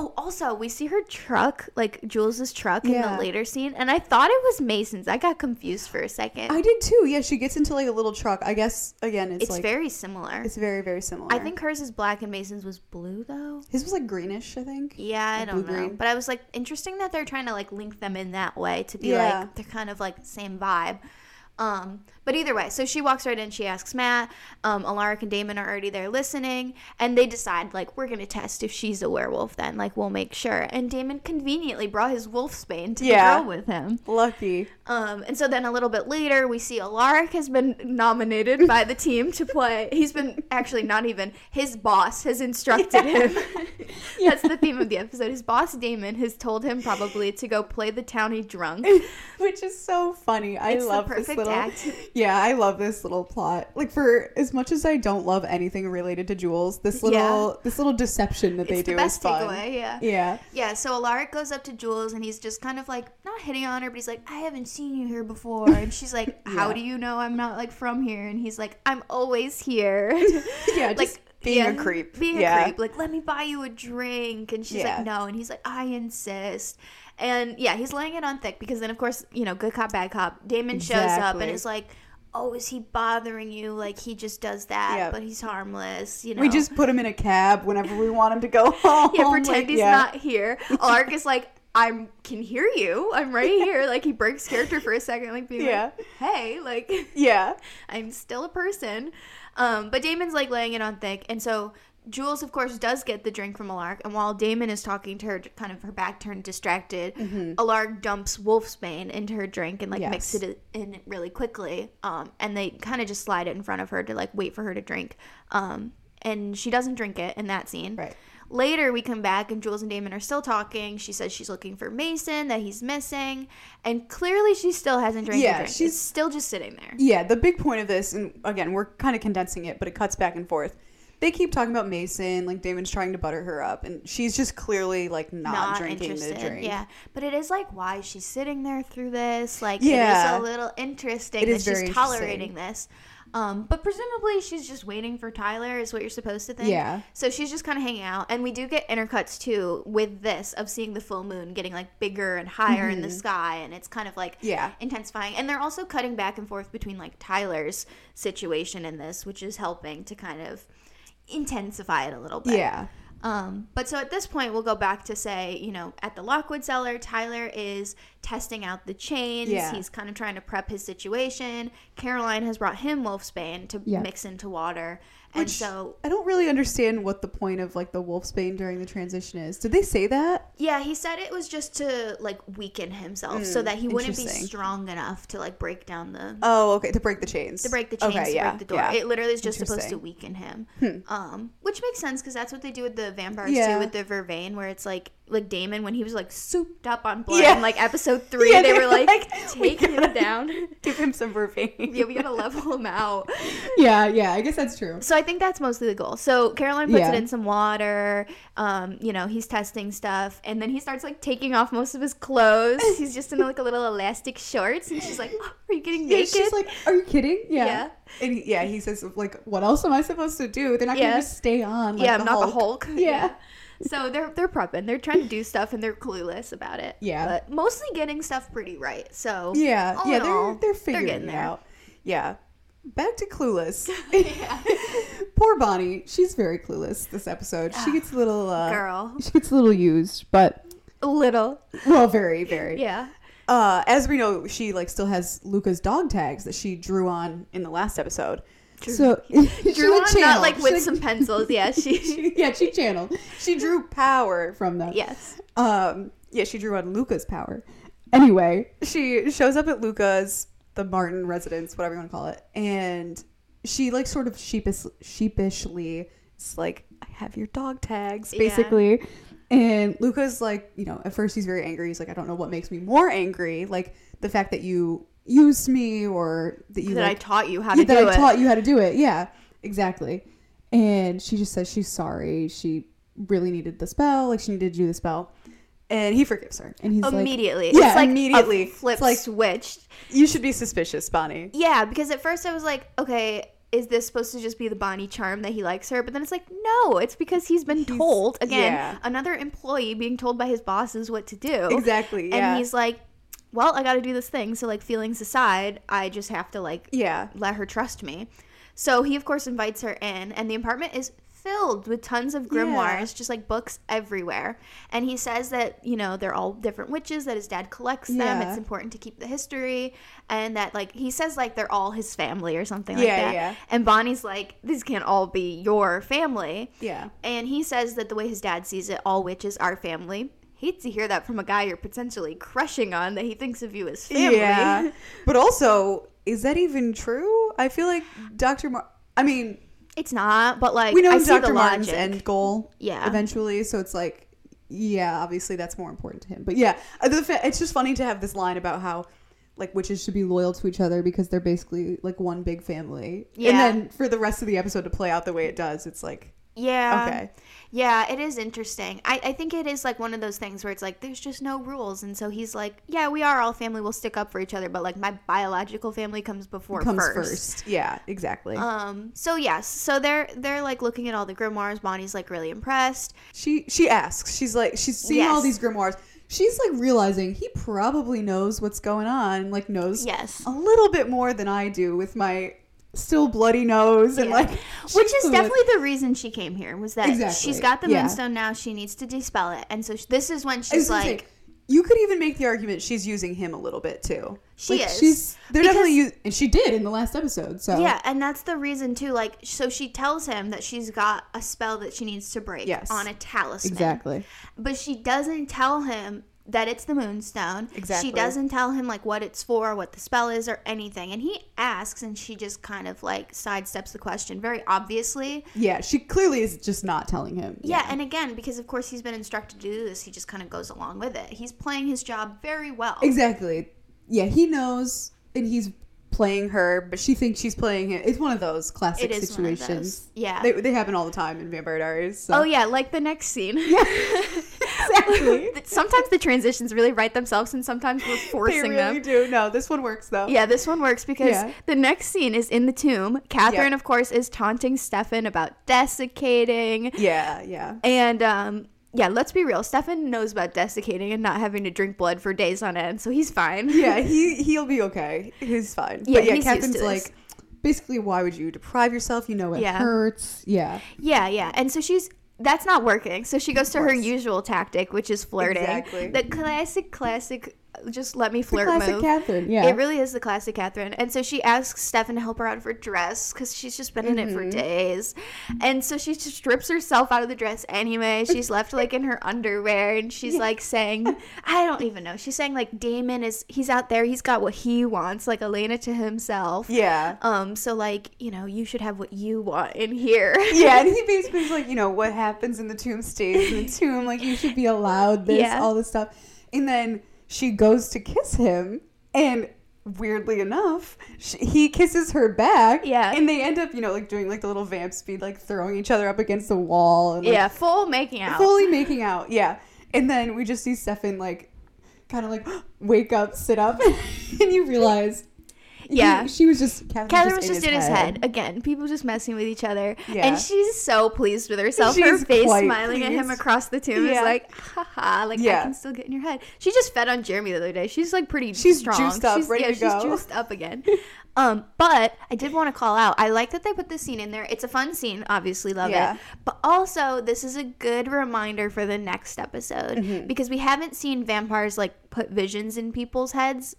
Oh, also, we see her truck, like Jules's truck, in Yeah. the later scene, and I thought it was Mason's. I got confused for a second. I did too. Yeah, she gets into like a little truck. I guess again, it's, it's like very similar. it's very very similar. I think hers is black and Mason's was blue, though. his was like greenish. I think. Yeah, I Like don't know. blue-green. But I was like, interesting that they're trying to like link them in that way to be Yeah. like they're kind of like same vibe. Um, but either way, so she walks right in. She asks Matt. Um, Alaric and Damon are already there listening, and they decide like we're gonna test if she's a werewolf. Then like we'll make sure. And Damon conveniently brought his wolfsbane to Yeah. the grill with him. Lucky. Um, and so then a little bit later, we see Alaric has been nominated by the team to play. He's been actually not even his boss has instructed him. That's the theme of the episode. His boss Damon has told him probably to go play the townie drunk. Which is so funny. I It's the love this little. act. Yeah, I love this little plot. Like for as much as I don't love anything related to Jules, this little Yeah. this little deception that they It's do the best is fun. takeaway. Yeah. Yeah. Yeah, so Alaric goes up to Jules and he's just kind of like not hitting on her, but he's like, I haven't seen you here before. And she's like, How do you know I'm not like from here? And he's like, I'm always here. Yeah, just being a creep. Being Yeah. a creep. Like, let me buy you a drink. And she's Yeah. like, No. And he's like, I insist. And yeah, he's laying it on thick because then, of course, you know, good cop, bad cop. Damon shows up and is like, Oh, is he bothering you? Like he just does that, Yeah. but he's harmless. You know, We just put him in a cab whenever we want him to go home. yeah, pretend like, he's yeah. not here. Alaric is like, I can hear you. I'm right here. Like he breaks character for a second, like being Yeah. like, "Hey, like Yeah. I'm still a person." Um, but Damon's like laying it on thick, and so Jules, of course, does get the drink from Alaric, and while Damon is talking to her, kind of her back turned, distracted, Alaric dumps Wolfsbane into her drink and like Yes. mixes it in really quickly. Um, and they kind of just slide it in front of her to like wait for her to drink. Um, and she doesn't drink it in that scene. Right. Later, we come back and Jules and Damon are still talking. She says she's looking for Mason, that he's missing, and clearly she still hasn't drank Yeah, drink. she's- She's still just sitting there. Yeah, the big point of this, and again, we're kind of condensing it, but it cuts back and forth. They keep talking about Mason, like Damon's trying to butter her up, and she's just clearly like not, drinking the drink. Yeah, but it is like why she's sitting there through this. Like Yeah. it is a little interesting It that she's tolerating this. Um, but presumably she's just waiting for Tyler, is what you're supposed to think. Yeah. So she's just kind of hanging out, and we do get intercuts too with this of seeing the full moon getting like bigger and higher in the sky, and it's kind of like Mm-hmm. Yeah. intensifying. And they're also cutting back and forth between like Tyler's situation in this, which is helping to kind of intensify it a little bit. Yeah. Um, but so at this point, we'll go back to say, you know, at the Lockwood cellar, Tyler is testing out the chains. Yeah. He's kind of trying to prep his situation. Caroline has brought him wolfsbane to Yeah. mix into water. And Which so, I don't really understand what the point of like the wolfsbane during the transition is. Did they say that? yeah, he said it was just to like weaken himself so Mm, that he wouldn't be strong enough to like break down the Oh, okay, to break the chains. to break the chains Okay, to yeah, break the door. yeah. It literally is just supposed to weaken him. Hmm. Um, which makes sense because that's what they do with the vampires Yeah. too, with the vervain, where it's like like Damon when he was like souped up on blood Yeah. in like episode three, Yeah, they they were were like, like, "We take him down. Give him some vervain. yeah, we gotta level him out. yeah, yeah. I guess that's true. So I think that's mostly the goal. So Caroline puts Yeah. it in some water. Um, you know, he's testing stuff, and then he starts like taking off most of his clothes. he's just in like a little elastic shorts, and she's like, oh, "Are you getting Yeah, naked?" she's like, "Are you kidding?" Yeah. Yeah. And he, yeah, he says like, "What else am I supposed to do? They're not gonna just stay on." Like yeah, I'm not Hulk. the Hulk. Yeah. So they're they're prepping. They're trying to do stuff and they're clueless about it. Yeah. But mostly getting stuff pretty right. So Yeah, yeah, they're all, they're figuring getting it there. out. Yeah. Back to clueless. Poor Bonnie. She's very clueless this episode. She gets a little uh, Girl. She gets a little used, but A little. well, very, very. Yeah. Uh, as we know, she like still has Luca's dog tags that she drew on in the last episode. So she Drew on not channeled. like She, with some pencils. Yeah, she she- yeah, she channeled. She drew power from them. Yes. Um, yeah, she drew on Luca's power. Anyway, she shows up at Luca's, the Martin residence, whatever you want to call it, and she like sort of sheepish, sheepishly, it's like, I have your dog tags, Yeah. basically. And Luca's like, you know, at first he's very angry. He's like, I don't know what makes me more angry, like the fact that you used me or that you that I taught you how yeah, to that do I it. taught you how to do it. Yeah, exactly. And she just says she's sorry. She really needed the spell. Like she needed to do the spell. And he forgives her. And he's like, immediately. Yeah, it's like immediately. Flip It's like- switched. you should be suspicious, Bonnie. Yeah, because at first I was like, okay, is this supposed to just be the Bonnie charm that he likes her? But then it's like, no, it's because he's been He's- told again, yeah. another employee being told by his bosses what to do. Exactly. Yeah. And he's like, well, I got to do this thing. So like feelings aside, I just have to like yeah. let her trust me. So he of course invites her in, and the apartment is filled with tons of grimoires, just like books everywhere. And he says that you know they're all different witches. That his dad collects them. Yeah. It's important to keep the history, and that like he says like they're all his family or something Yeah, like that. yeah. And Bonnie's like, these can't all be your family. Yeah. And he says that the way his dad sees it, all witches are family. Hate to hear that from a guy you're potentially crushing on that he thinks of you as family. Yeah. But also, is that even true? I feel like Dr. Mar- I mean, It's not, but like we know I it's see the Dr. Martin's logic. end goal Yeah. eventually, so it's like yeah, obviously that's more important to him. But yeah, uh, it's just funny to have this line about how like witches should be loyal to each other because they're basically like one big family. Yeah. And then for the rest of the episode to play out the way it does, it's like Yeah. okay. Yeah, it is interesting. I, I think it is like one of those things where it's like there's just no rules, and so he's like, yeah, we are all family. We'll stick up for each other, but like my biological family comes before Comes first. first. Yeah, exactly. Um. So yes. So they're they're like looking at all the grimoires. Bonnie's like really impressed. she she asks. She's like she's seeing all these grimoires. She's like realizing he probably knows what's going on, like knows Yes. a little bit more than I do with my still bloody nose and Yeah. like Which is definitely the reason she came here was that Exactly. she's got the Yeah. moonstone now. She needs to dispel it, and so sh- this is when she's gonna say, like, you could even make the argument she's using him a little bit too. She Like, is. She's they're Because- definitely use, and she did in the last episode. So Yeah, and that's the reason too. Like, so she tells him that she's got a spell that she needs to break Yes. on a talisman. exactly. But she doesn't tell him that it's the moonstone. Exactly. She doesn't tell him like what it's for, what the spell is, or anything. And he asks, and she just kind of like sidesteps the question very obviously. Yeah, she clearly is just not telling him. Yeah, and again, because of course he's been instructed to do this, he just kind of goes along with it. He's playing his job very well. Exactly. Yeah, he knows and he's playing her, but she thinks she's playing him. It's one of those classic It is one of situations. those. Yeah. They, they happen all the time in Vampire Diaries. So. Oh yeah, like the next scene. Yeah. exactly. sometimes the transitions really write themselves, and sometimes we're forcing they really them. do. No, this one works though. Yeah, this one works because Yeah. the next scene is in the tomb. Katherine, of course, is taunting Stefan about desiccating. Yeah, yeah. And um, yeah, let's be real. Stefan knows about desiccating and not having to drink blood for days on end, so he's fine. Yeah, he he'll be okay. He's fine. Yeah, but yeah, Katherine's like basically why would you deprive yourself? You know it Yeah. hurts. Yeah. Yeah, yeah. And so she's that's not working. So she goes to her usual tactic, which is flirting. Exactly. The classic, classic. Just let me The flirt classic move. Katherine. Yeah. It really is the classic Katherine. And so she asks Stefan to help her out of her dress because she's just been in it for Mm-hmm. days. And so she just strips herself out of the dress anyway. She's left like in her underwear and she's like saying, I don't even know. She's saying like Damon is, he's out there. He's got what he wants, like Elena to himself. yeah. Um, so like, you know, you should have what you want in here. Yeah, and he basically is like, you know, what happens in the tomb stays in the tomb. Like, you should be allowed this, Yeah. all this stuff. And then she goes to kiss him, and weirdly enough, sh he kisses her back. Yeah. And they end up, you know, like doing like the little vamp speed, like throwing each other up against the wall. And, like, yeah, full making out. fully making out. Yeah. And then we just see Stefan, like, kind of like wake up, sit up, and you realize. He- Yeah. she was just. Katherine, Katherine was just in his head. Again, people just messing with each other. Yeah. And she's so pleased with herself. She Her face smiling at him across the tomb Yeah. is like, haha, like Yeah. I can still get in your head. She just fed on Jeremy the other day. She's like pretty She's strong. juiced up, she's, ready yeah, to go. She's juiced up again. um, but I did want to call out. I like that they put this scene in there. It's a fun scene, obviously love Yeah. it. But also, this is a good reminder for the next episode Mm-hmm. because we haven't seen vampires like put visions in people's heads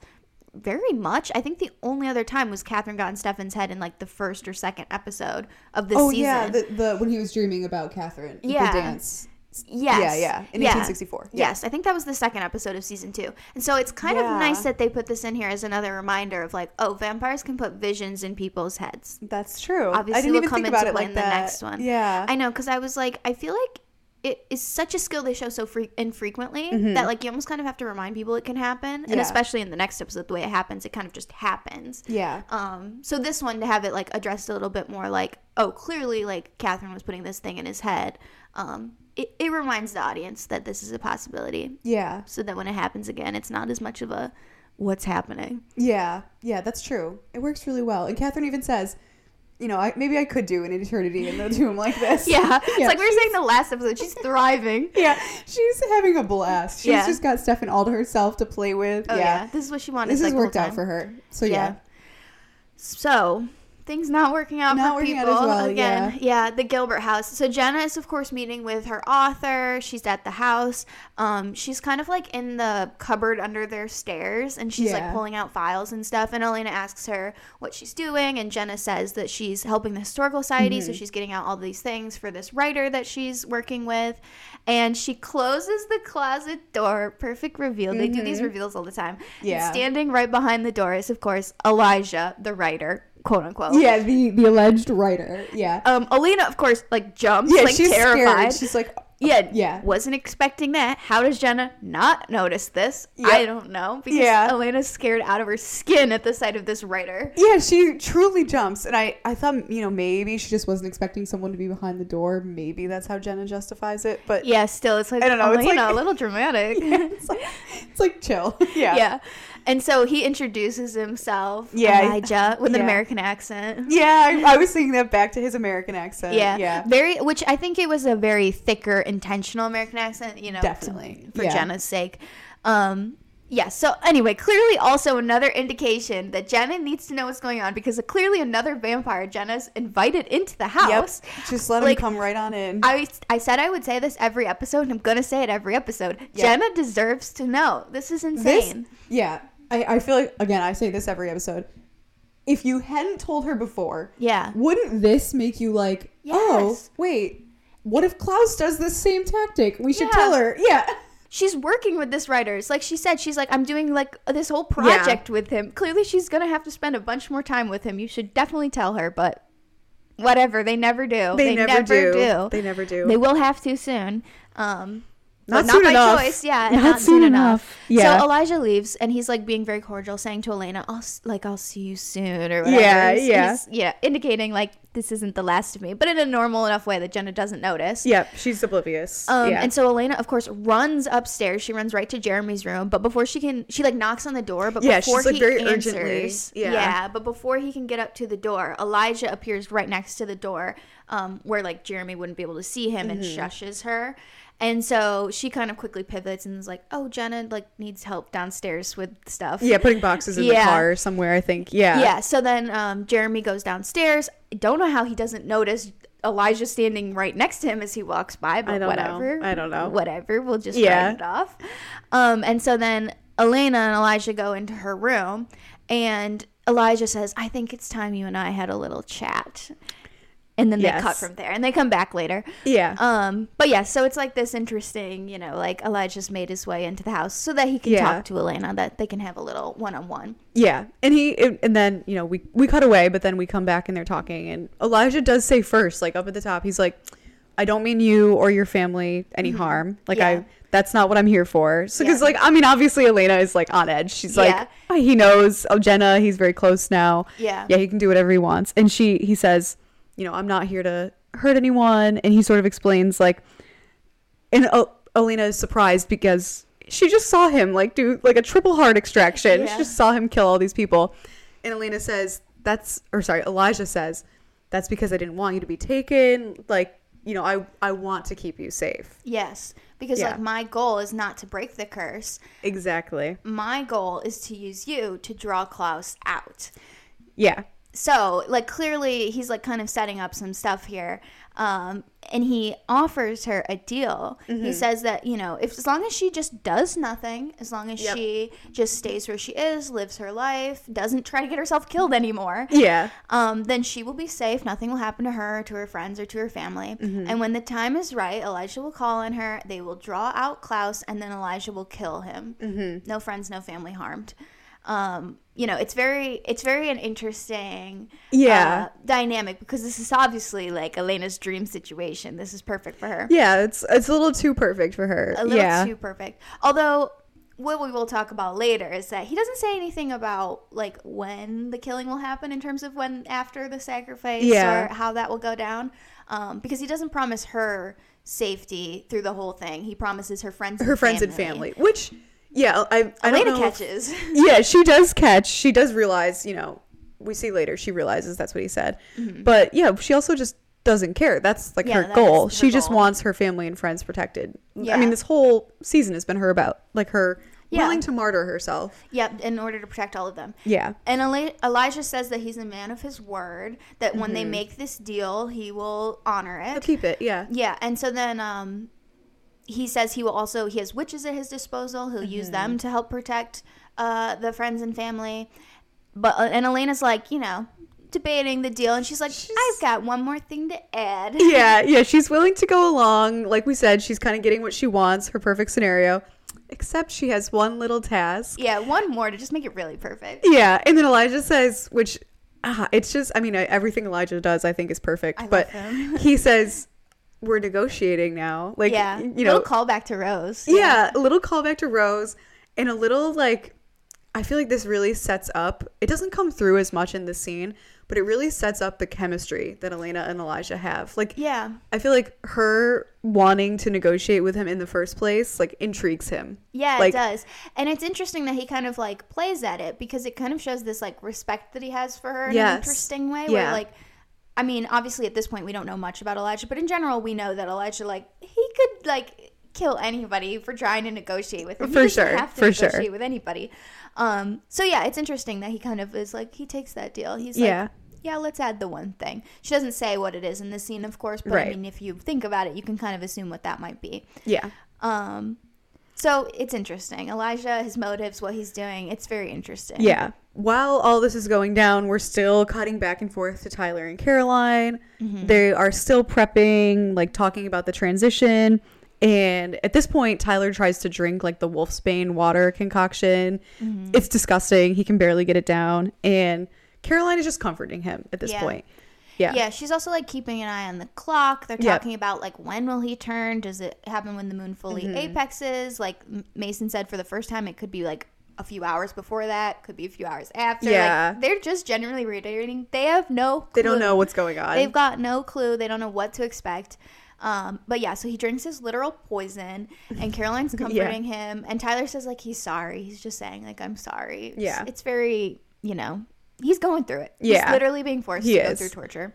very much. I think the only other time was Katherine got in Stefan's head in like the first or second episode of the Oh season. yeah, the, the when he was dreaming about Katherine, Yeah. the dance. yes. Yeah, yeah, in 1864. Yeah. Yes, I think that was the second episode of season two. And so it's kind of nice that they put this in here as another reminder of like, oh, vampires can put visions in people's heads. That's true. Obviously, I didn't will even come think into about it play like in the next one. Yeah, I know, because I was like, I feel like it is such a skill they show so fre- infrequently Mhm. that like you almost kind of have to remind people it can happen, and Yeah. especially in the next episode, the way it happens, it kind of just happens. yeah, Um, so this one to have it like addressed a little bit more like, oh, clearly like Katherine was putting this thing in his head. Um, it, it reminds the audience that this is a possibility, yeah, so that when it happens again, it's not as much of a what's happening. yeah, yeah. That's true. It works really well. And Katherine even says, you know, I, maybe I could do an eternity in the tomb like this. Yeah, it's like we were saying the last episode. She's thriving. yeah, she's having a blast. She's Yeah. just got Stefan all to herself to play with. Oh yeah. yeah. this is what she wanted. this like, has worked out for her. So Yeah. yeah, So things not working out Not for working out people as well, again. Yeah. the Gilbert house. So Jenna is of course meeting with her author. She's at the house. Um, she's kind of like in the cupboard under their stairs, and she's like pulling out files and stuff. And Elena asks her what she's doing, and Jenna says that she's helping the historical society, Mm-hmm. so she's getting out all these things for this writer that she's working with. And she closes the closet door. Perfect reveal. They do these reveals all the time. And Mm-hmm. Yeah. standing right behind the door is, of course, Elijah, the writer, quote unquote. yeah. The the alleged writer. Yeah, Um, Elena, of course, like jumps, yeah. like she's terrified. scared. She's like, yeah, Yeah. Wasn't expecting that. How does Jenna not notice this? Yep. I don't know because Yeah. Elena's scared out of her skin at the sight of this writer. Yeah, she truly jumps, and I, I thought you know maybe she just wasn't expecting someone to be behind the door. Maybe that's how Jenna justifies it, but Yeah, still, it's like I don't know, it's Elena, like- a little dramatic. it's like it's like chill. Yeah, yeah. And so he introduces himself, Yeah. Elijah, with an American accent. Yeah, I, I was thinking that back to his American accent. Yeah, yeah, very. Which I think it was a very thicker, intentional American accent. You know, Definitely. for Yeah. Jenna's sake. Um, yeah. So anyway, clearly also another indication that Jenna needs to know what's going on because clearly another vampire Jenna's invited into the house. Yep. Just let Like, him come right on in. I, I said I would say this every episode, and I'm gonna say it every episode. Yeah. Jenna deserves to know. This is this, insane. yeah, I, I feel like again I say this every episode. If you hadn't told her before, yeah. wouldn't this make you like, yes. oh wait, what if Klaus does the same tactic? We should Yeah. tell her. Yeah, she's working with this writer. It's like she said, she's like, I'm doing like this whole project with him. Clearly, she's gonna have to spend a bunch more time with him. You should definitely tell her, but whatever. They never do. They, never, do. They never do. They will have to soon. Um, Not not soon by enough. choice. Yeah, Not not, soon soon enough. enough. Yeah. So Elijah leaves, and he's like being very cordial, saying to Elena, "I'll like I'll see you soon," or whatever. Yeah, He's- yeah. he's- yeah, indicating like this isn't the last of me, but in a normal enough way that Jenna doesn't notice. Yep, she's oblivious. Um, yeah. and so Elena, of course, runs upstairs. She runs right to Jeremy's room, but before she can, she like knocks on the door. But Yeah, before she's, like, he very answers, urgently- yeah. yeah, but before he can get up to the door, Elijah appears right next to the door, um, where like Jeremy wouldn't be able to see him, and Mm-hmm. shushes her. And so she kind of quickly pivots and is like, "Oh, Jenna like needs help downstairs with stuff." yeah, putting boxes in the car somewhere, I think. Yeah. Yeah. So then um, Jeremy goes downstairs. I don't know how he doesn't notice Elijah standing right next to him as he walks by, but I don't know. whatever. I don't know. Whatever. We'll just Yeah. write it off. Um, and so then Elena and Elijah go into her room, and Elijah says, "I think it's time you and I had a little chat." And then Yes. they cut from there, and they come back later. Yeah. Um, but yeah, so it's like this interesting, you know, like Elijah's made his way into the house so that he can Yeah. talk to Elena, that they can have a little one-on-one. Yeah, and he and then you know we we cut away, but then we come back and they're talking, and Elijah does say first, like up at the top, he's like, "I don't mean you or your family any harm. Like Yeah. I, that's not what I'm here for." So because Yeah. like I mean, obviously Elena is like on edge. She's Yeah. like, "Oh, he knows. Oh, Jenna, he's very close now. Yeah. yeah, he can do whatever he wants. And she he says, you know, I'm not here to hurt anyone, and he sort of explains like, and Elena is surprised because she just saw him like do like a triple heart extraction. Yeah. She just saw him kill all these people. And Elena says, that's or sorry, Elijah says, that's because I didn't want you to be taken. Like, you know, I I want to keep you safe. Yes, because Yeah. like my goal is not to break the curse. Exactly. My goal is to use you to draw Klaus out. Yeah. So, like clearly he's like kind of setting up some stuff here. Um and he offers her a deal. Mm-hmm. He says that, you know, if as long as she just does nothing, as long as Yep. she just stays where she is, lives her life, doesn't try to get herself killed anymore, Yeah. um, then she will be safe. Nothing will happen to her, or to her friends, or to her family. And when the time is right, Elijah will call on her. They will draw out Klaus, and then Elijah will kill him. Mm-hmm. No friends, no family harmed. Um, you know, it's very, it's very an interesting, Yeah. uh, dynamic because this is obviously like Elena's dream situation. This is perfect for her. Yeah, it's it's a little too perfect for her. A little yeah. too perfect. Although what we will talk about later is that he doesn't say anything about like when the killing will happen in terms of when after the sacrifice Yeah. or how that will go down. Um, because he doesn't promise her safety through the whole thing. He promises her friends, her and friends and family, which yeah, I I Elena know if- catches. yeah, she does catch. She does realize, you know, we see later she realizes that's what he said. But yeah, she also just doesn't care. That's like Mm-hmm. Yeah, her that's goal. her she just wants her family and friends protected. I mean, this whole season has been her about like her Yeah. willing to martyr herself. yep, in order to protect all of them. Yeah. And Eli- Elijah says that he's a man of his word. That when Mm-hmm. they make this deal, he will honor it. He'll keep it. Yeah. Yeah, and so then um, he says he will also he has witches at his disposal. He'll use Mm-hmm. them to help protect uh, the friends and family. But uh, and Elena's like you know debating the deal, and she's like, I've got one more thing to add. Yeah, yeah, she's willing to go along. Like we said, she's kind of getting what she wants, her perfect scenario. Except she has one little task. Yeah, one more to just make it really perfect. Yeah, and then Elijah says, which ah, it's just, I mean, everything Elijah does, I think, is perfect. I but he says, "We're negotiating now." Like, yeah, you know, little callback to Rose. yeah, a little callback to Rose, and a little like, I feel like this really sets up. It doesn't come through as much in this scene, but it really sets up the chemistry that Elena and Elijah have. Like, yeah, I feel like her wanting to negotiate with him in the first place like intrigues him. yeah, Like- it does. And it's interesting that he kind of like plays at it because it kind of shows this like respect that he has for her in Yes. an interesting way. Yeah. Where like, I mean, obviously at this point we don't know much about Elijah, but in general we know that Elijah like he could like kill anybody for trying to negotiate with him. For sure, have to for sure. with anybody. Um, so yeah, it's interesting that he kind of is like he takes that deal. He's like, Yeah. yeah, let's add the one thing. She doesn't say what it is in this scene, of course, but I mean, if you think about it, you can kind of assume what that might be. Yeah. Um, so it's interesting. Elijah, his motives, what he's doing, it's very interesting. Yeah. While all this is going down, we're still cutting back and forth to Tyler and Caroline. Mm-hmm. They are still prepping, like talking about the transition. And at this point, Tyler tries to drink like the Wolfsbane water concoction. Mm-hmm. It's disgusting. He can barely get it down. And Caroline is just comforting him at this Yeah. point. Yeah. Yeah, she's also like keeping an eye on the clock. They're Yep. talking about like when will he turn? Does it happen when the moon fully Mm-hmm. apexes? Like Mason said, for the first time, it could be like a few hours before that, could be a few hours after. Yeah. like, they're just generally reiterating they have no. Clue. They don't know what's going on. They've got no clue. They don't know what to expect. Um, but yeah, so he drinks his literal poison, and Caroline's comforting him, and Tyler says like he's sorry. He's just saying like I'm sorry. It's, Yeah. it's very you know he's going through it. Yeah. he's literally being forced He to go through torture.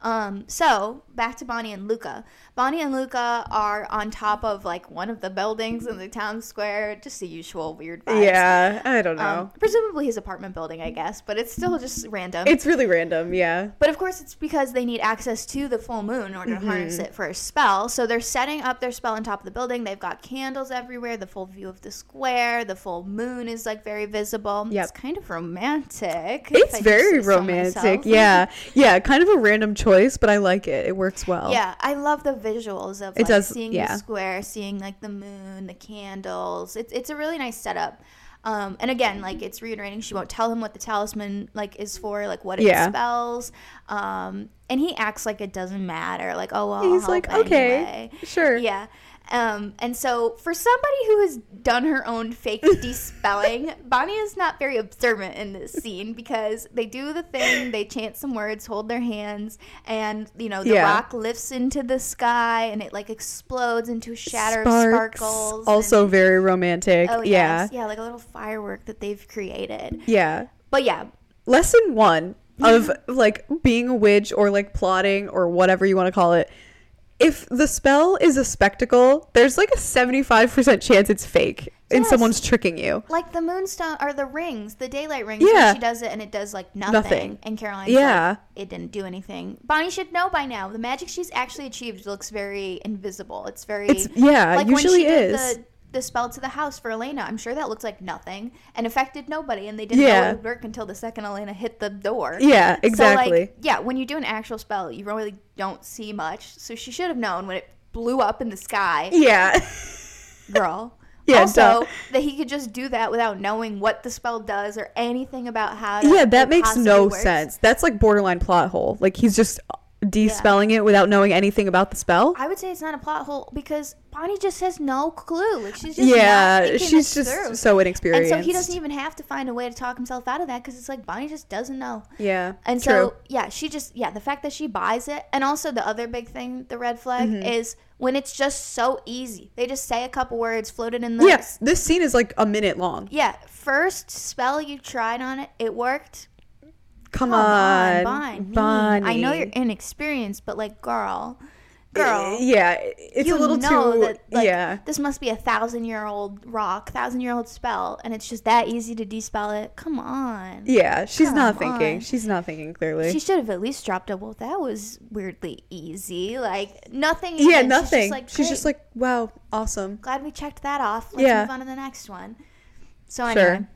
Um, so back to Bonnie and Luca. Bonnie and Luca are on top of like one of the buildings in the town square. Just the usual weird vibes. yeah, I don't know. Um, presumably his apartment building, I guess, but it's still just random. it's really random. Yeah. But of course, it's because they need access to the full moon in order to harness Mm-hmm. it for a spell. So they're setting up their spell on top of the building. They've got candles everywhere, the full view of the square. The full moon is like very visible. Yep. It's kind of romantic. It's very say so romantic. Yeah. Yeah. Kind of a random choice, but I like it. It works well. Yeah, I love the visuals of It like, does- seeing yeah. the square, seeing like the moon, the candles. It's it's a really nice setup. Um, and again, like it's reiterating, she won't tell him what the talisman like is for, like what it Yeah. spells. Um, and he acts like it doesn't matter. Like, oh well, He's like, okay, anyway. sure. Yeah. Um, and so for somebody who has done her own fake despelling, Bonnie is not very observant in this scene because they do the thing, they chant some words, hold their hands, and you know, the Yeah. rock lifts into the sky and it like explodes into a shatter Sparks. of sparkles. Also and- very romantic. oh yeah. yes, yeah, like a little firework that they've created. Yeah. But yeah, lesson one of like being a witch or like plotting or whatever you want to call it if the spell is a spectacle there's like a 75% chance it's fake and Yes. someone's tricking you like the moonstone or the rings, the daylight rings. Yeah. she does it and it does like nothing. Nothing. And Caroline's Yeah. like, it didn't do anything. Bonnie should know by now. The magic she's actually achieved looks very invisible. It's very. it's yeah like usually when she did is the spell to the house for Elena. I'm sure that looked like nothing and affected nobody, and they didn't know Yeah. it would work until the second Elena hit the door. yeah So, exactly like, yeah, when you do an actual spell, you really don't see much. So she should have known when it blew up in the sky, yeah girl. Yeah, also, duh. that he could just do that without knowing what the spell does or anything about how. Yeah that makes no works. sense that's like borderline plot hole like he's just despelling it without knowing anything about the spell I would say it's not a plot hole because Bonnie just has no clue. Like she's just yeah she's just through. so And so he doesn't even have to find a way to talk himself out of that because it's like Bonnie just doesn't know. yeah And true so, yeah, she just, yeah, the fact that she buys it. And also, the other big thing, the red flag, Mm-hmm. is when it's just so easy. They just say a couple words, float it in the. yes this scene is like a minute long Yeah, first spell you tried on it, it worked. Come, Come on, Bonnie. Bonnie. I know you're inexperienced, but like, girl, girl. Yeah, it's you a little know too. that, like, yeah, This must be a thousand year old rock, thousand year old spell, and it's just that easy to dispel it. Come on. yeah. She's not Come thinking. on. She's not thinking clearly. She should have at least dropped a well. That was weirdly easy. Like nothing. yeah, even. nothing. She's just like, She's just like, wow, awesome. glad we checked that off. Let's Yeah. move on to the next one. So Sure.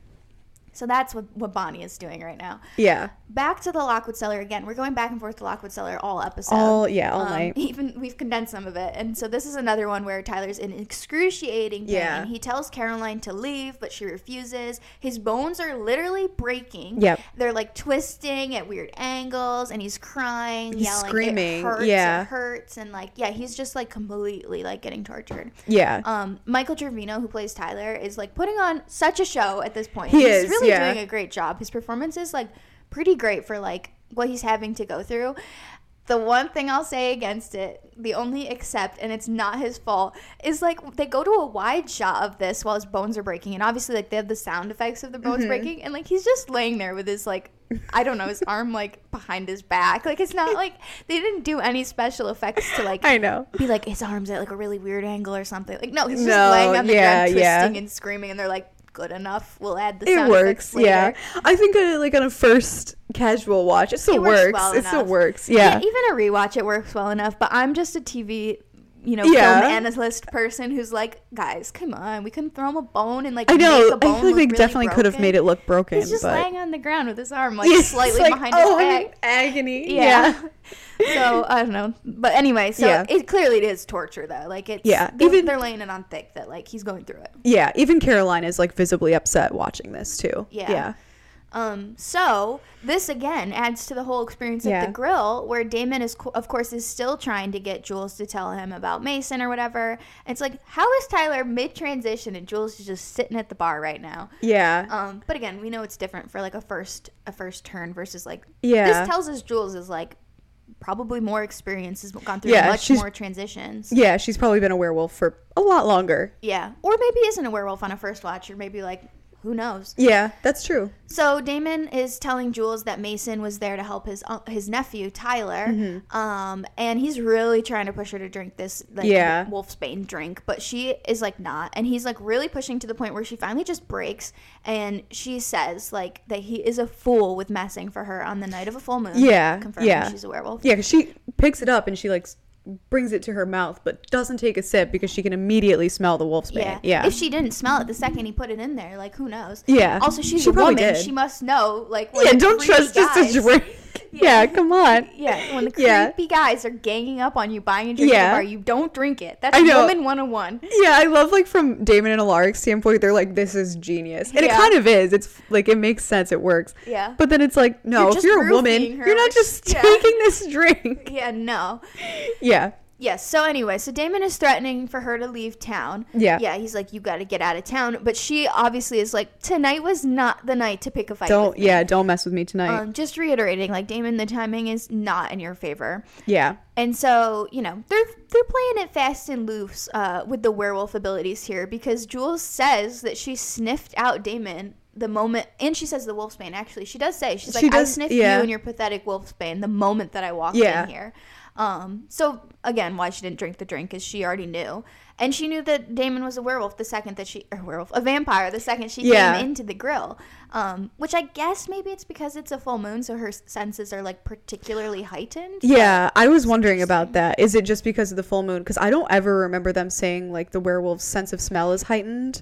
So that's what what Bonnie is doing right now. Yeah, Back to the Lockwood Cellar again. We're going back and forth to Lockwood Cellar all episode. all yeah, all Um, night. Even we've condensed some of it, and so this is another one where Tyler's in excruciating pain. Yeah. He tells Caroline to leave, but she refuses. His bones are literally breaking. Yep. They're like twisting at weird angles, and he's crying, He's yelling, screaming, It hurts, yeah. it hurts, and like yeah, he's just like completely like getting tortured. Yeah, Um, Michael Trevino, who plays Tyler, is like putting on such a show at this point. He he's is, really yeah. doing a great job. His performance is like pretty great for like what he's having to go through. The one thing I'll say against it, the only except, and it's not his fault, is like they go to a wide shot of this while his bones are breaking, and obviously like they have the sound effects of the Mm-hmm. bones breaking, and like he's just laying there with his like I don't know his arm like behind his back, like it's not like they didn't do any special effects to like I know. be like his arms at like a really weird angle or something. Like no, he's just No, laying on the yeah, ground yeah. twisting and screaming, and they're like, "Good enough. We'll add the It works. later." Yeah, I think uh, like on a first casual watch, it still It works works. well it still works. Yeah. even a rewatch, it works well enough. But I'm just a TV you know, Yeah. film analyst person who's like, guys, come on, we couldn't throw him a bone and like I make know. a bone I feel like they really definitely could have made it look broken. He's just but laying on the ground with his arm like Yeah, slightly like, behind oh, his back. agony. Yeah. so I don't know, but anyway, so Yeah. it clearly it is torture though. Like it's Yeah, they're, even- they're laying it on thick that like he's going through it. Yeah, even Caroline is like visibly upset watching this too. Yeah. Yeah. Um, so this again adds to the whole experience Yeah. at the grill, where Damon is, co- of course, is still trying to get Jules to tell him about Mason or whatever. It's like, how is Tyler mid transition and Jules is just sitting at the bar right now? Yeah. Um, but again, we know it's different for like a first a first turn versus like Yeah. This tells us Jules is like probably more experience, has gone through Yeah, much she's- more transitions. yeah, she's probably been a werewolf for a lot longer. Yeah, or maybe isn't a werewolf on a first watch, or maybe like who knows. Yeah, that's true. So Damon is telling Jules that Mason was there to help his un- his nephew Tyler, Mm-hmm. um, and he's really trying to push her to drink this like Yeah. Wolfsbane drink, but she is like not, and he's like really pushing to the point where she finally just breaks, and she says like that he is a fool with messing for her on the night of a full moon. Yeah, confirming yeah. she's a werewolf. Yeah, because she picks it up and she like brings it to her mouth, but doesn't take a sip because she can immediately smell the wolf's bane. Yeah. Yeah. If she didn't smell it the second he put it in there, like who knows? Yeah. Also, she's She a woman. did. She must know like yeah, don't trust just a drink. Yeah. come on. Yeah, when the Yeah. creepy guys are ganging up on you buying a drink at Yeah. the bar, you don't drink it. That's I know. woman 101. Yeah, I love like from Damon and Alaric's standpoint, they're like, this is genius. And it kind of is. It's like it makes sense, it works. Yeah. But then it's like, no, You're if you're a woman, her, you're not just yeah. taking this drink. Yeah, no. Yeah. Yes. So anyway, so Damon is threatening for her to leave town. Yeah. Yeah. He's like, you got to get out of town. But she obviously is like, tonight was not the night to pick a fight. Don't yeah, don't mess with me tonight. Um, just reiterating, like Damon, the timing is not in your favor. yeah. And so, you know, they're they're playing it fast and loose uh, with the werewolf abilities here because Jules says that she sniffed out Damon the moment, and she says the wolf's wolfsbane. Actually, she does say she's like, She "I sniffed yeah. you and your pathetic wolf's wolfsbane the moment that I walked Yeah. in here." Um, so again, why she didn't drink the drink is she already knew, and she knew that Damon was a werewolf the second that she, or werewolf, a vampire the second she Yeah. came into the grill. Um, which I guess maybe it's because it's a full moon, so her senses are like particularly heightened. Yeah, I was wondering about that. Is it just because of the full moon? Because I don't ever remember them saying like the werewolf's sense of smell is heightened.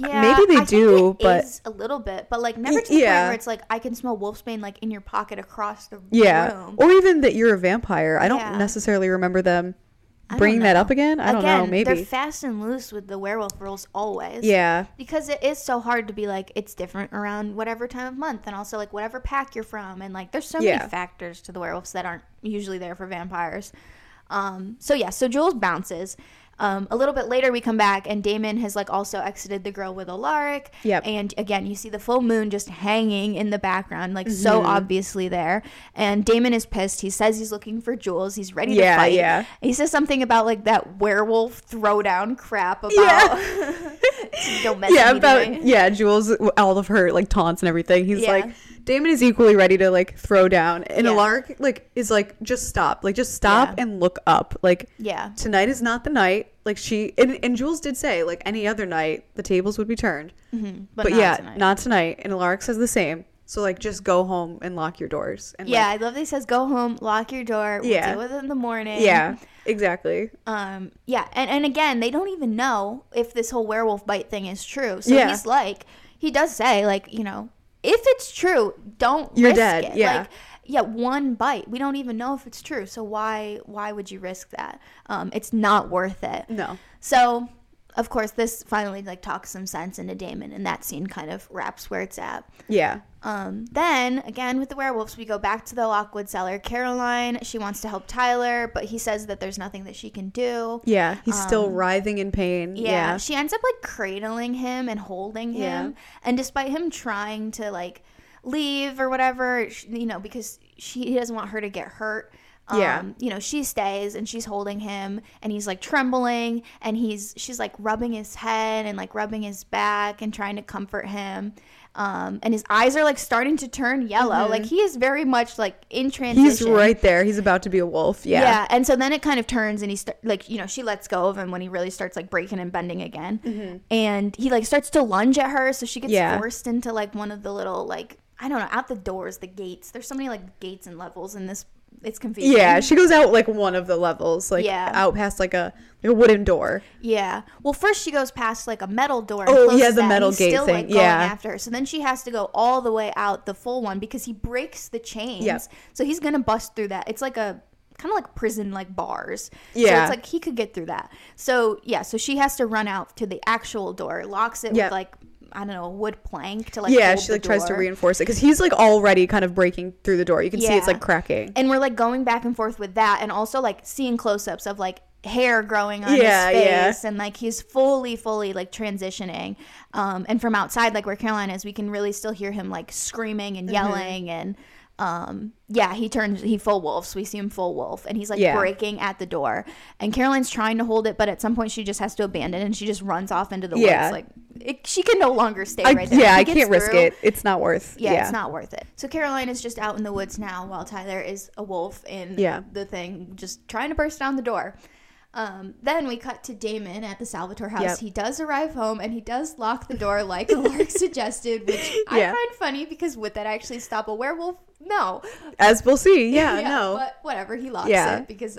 Yeah, Maybe they I do, it but- is a little bit, but like never to the point yeah. where it's like I can smell wolfsbane like in your pocket across the room. Yeah, room. or even that you're a vampire. I don't Yeah. necessarily remember them bringing that up again. I don't know. Maybe. they're fast and loose with the werewolf rules always. yeah, because it is so hard to be like it's different around whatever time of month, and also like whatever pack you're from, and like there's so Yeah. many factors to the werewolves that aren't usually there for vampires. Um, so yeah, so Jules bounces. Um, a little bit later, we come back, and Damon has like also exited the grill with Alaric. Yep. And again, you see the full moon just hanging in the background, like so Mm-hmm. obviously there. And Damon is pissed. He says he's looking for Jules. He's ready Yeah, to fight. yeah. He says something about like that werewolf throwdown crap about Yeah. don't mess yeah, with me about tonight. yeah, Jules, all of her like taunts and everything. He's Yeah. like, Damon is equally ready to like throw down, and Yeah. Alaric like is like, just stop, like just stop Yeah. and look up, like. Yeah. Tonight is not the night. Like she and, and Jules did say, like any other night, the tables would be turned. Mm-hmm. But, yeah, not tonight. And Alaric says the same. So like, just go home and lock your doors. And Yeah, like, I love that he says go home, lock your door, we'll Yeah. deal with it in the morning. yeah, exactly. Um, yeah, and, and again, they don't even know if this whole werewolf bite thing is true. So Yeah. he's like, he does say, like, you know, if it's true, don't You're risk dead, it. yeah. Like, yeah, one bite. We don't even know if it's true. So why why would you risk that? Um, it's not worth it. No. So, of course, this finally like talks some sense into Damon, and that scene kind of wraps where it's at. Yeah. Um, then again with the werewolves, we go back to the Lockwood cellar. Caroline, she wants to help Tyler, but he says that there's nothing that she can do. Yeah. He's still writhing in pain. Um, Yeah, Yeah. she ends up like cradling him and holding him, Yeah. and despite him trying to like leave or whatever, you know, because she he doesn't want her to get hurt. Um, Yeah. you know, she stays and she's holding him, and he's like trembling, and he's she's like rubbing his head and like rubbing his back and trying to comfort him. Um, and his eyes are like starting to turn yellow. Like he is very much like in transition. Mm-hmm. He's right there. He's about to be a wolf. Yeah. Yeah, and so then it kind of turns, and he's st- like, you know, she lets go of him when he really starts like breaking and bending again, and he like starts to lunge at her, so she gets Mm-hmm. Yeah. forced into like one of the little like I don't know out the doors, the gates. There's so many like gates and levels in this it's confusing. Yeah, she goes out like one of the levels, like Yeah. out past like a like a wooden door. Yeah. Well, first she goes past like a metal door. And Oh, closes yeah, the that, metal gate still, thing. Like, going Yeah. After her. So then she has to go all the way out the full one because he breaks the chains. Yep. So he's gonna bust through that. It's like a kind of like prison like bars. Yeah. So it's like he could get through that. So yeah. So she has to run out to the actual door, locks it Yep. with like I don't know a wood plank to like yeah, she like tries to reinforce it because he's like already kind of breaking through the door. You can see it's like cracking. and we're like going back and forth with that and also like seeing close-ups of like hair growing on Yeah, his yeah. face and like he's fully fully like transitioning um and from outside like where caroline is we can really still hear him like screaming Mm-hmm. and yelling and um yeah he turns he full wolves we see him full wolf and he's like Yeah. breaking at the door and caroline's trying to hold it but at some point she just has to abandon and she just runs off into the Yeah. woods like it, she can no longer stay I, right there yeah, I can't risk it. It's not worth. yeah, Yeah, it's not worth it. So Caroline is just out in the woods now while Tyler is a wolf in Yeah. the thing, just trying to burst down the door. Um, then we cut to Damon at the Salvatore house. Yep. He does arrive home and he does lock the door like Lark suggested, which Yeah. I find funny because would that actually stop a werewolf? No. As we'll see. Yeah, no. But whatever, he locks Yeah. it because,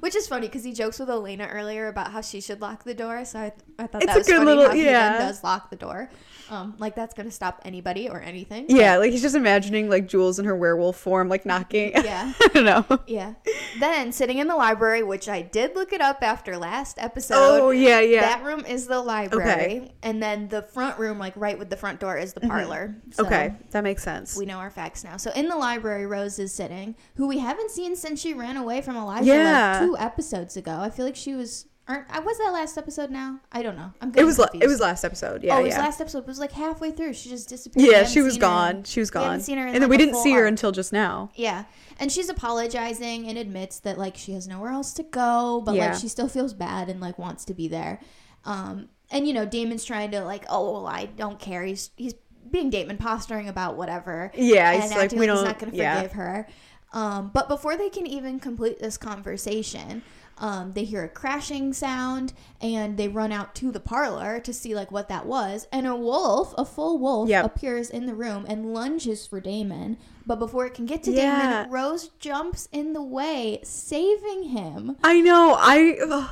which is funny because he jokes with Elena earlier about how she should lock the door. So I, I thought It's that a was good funny little- how he yeah. then does lock the door. Um, like that's gonna stop anybody or anything. yeah, like he's just imagining like Jules in her werewolf form, like knocking. Yeah. I don't know. Yeah. Then sitting in the library, which I did look it up after last episode. Oh yeah, yeah. That room is the library, and then the front room, like right with the front door, is the parlor. Mm-hmm. okay, that makes sense. we know our facts now. So in the library, Rose is sitting, who we haven't seen since she ran away from Elijah Yeah. like two episodes ago. I feel like she was. Aren't, I was that last episode now? I don't know. I'm. good. it was la- it was last episode. Yeah, oh, it was yeah. last episode. It was like halfway through. She just disappeared. Yeah, she was seen her in- gone. She was we haven't gone. seen her and then we didn't see her arc. until just now. Yeah. And she's apologizing and admits that like she has nowhere else to go, but Yeah. like she still feels bad and like wants to be there. Um and you know, Damon's trying to like, oh well, I don't care. He's he's being Damon posturing about whatever. Yeah, and he's like, acting we like he's don't- not gonna yeah. forgive her. Um, but before they can even complete this conversation, um, they hear a crashing sound and they run out to the parlor to see like what that was. And a wolf, a full wolf, Yep. appears in the room and lunges for Damon. But before it can get to Yeah. Damon, Rose jumps in the way, saving him. I know. I ugh,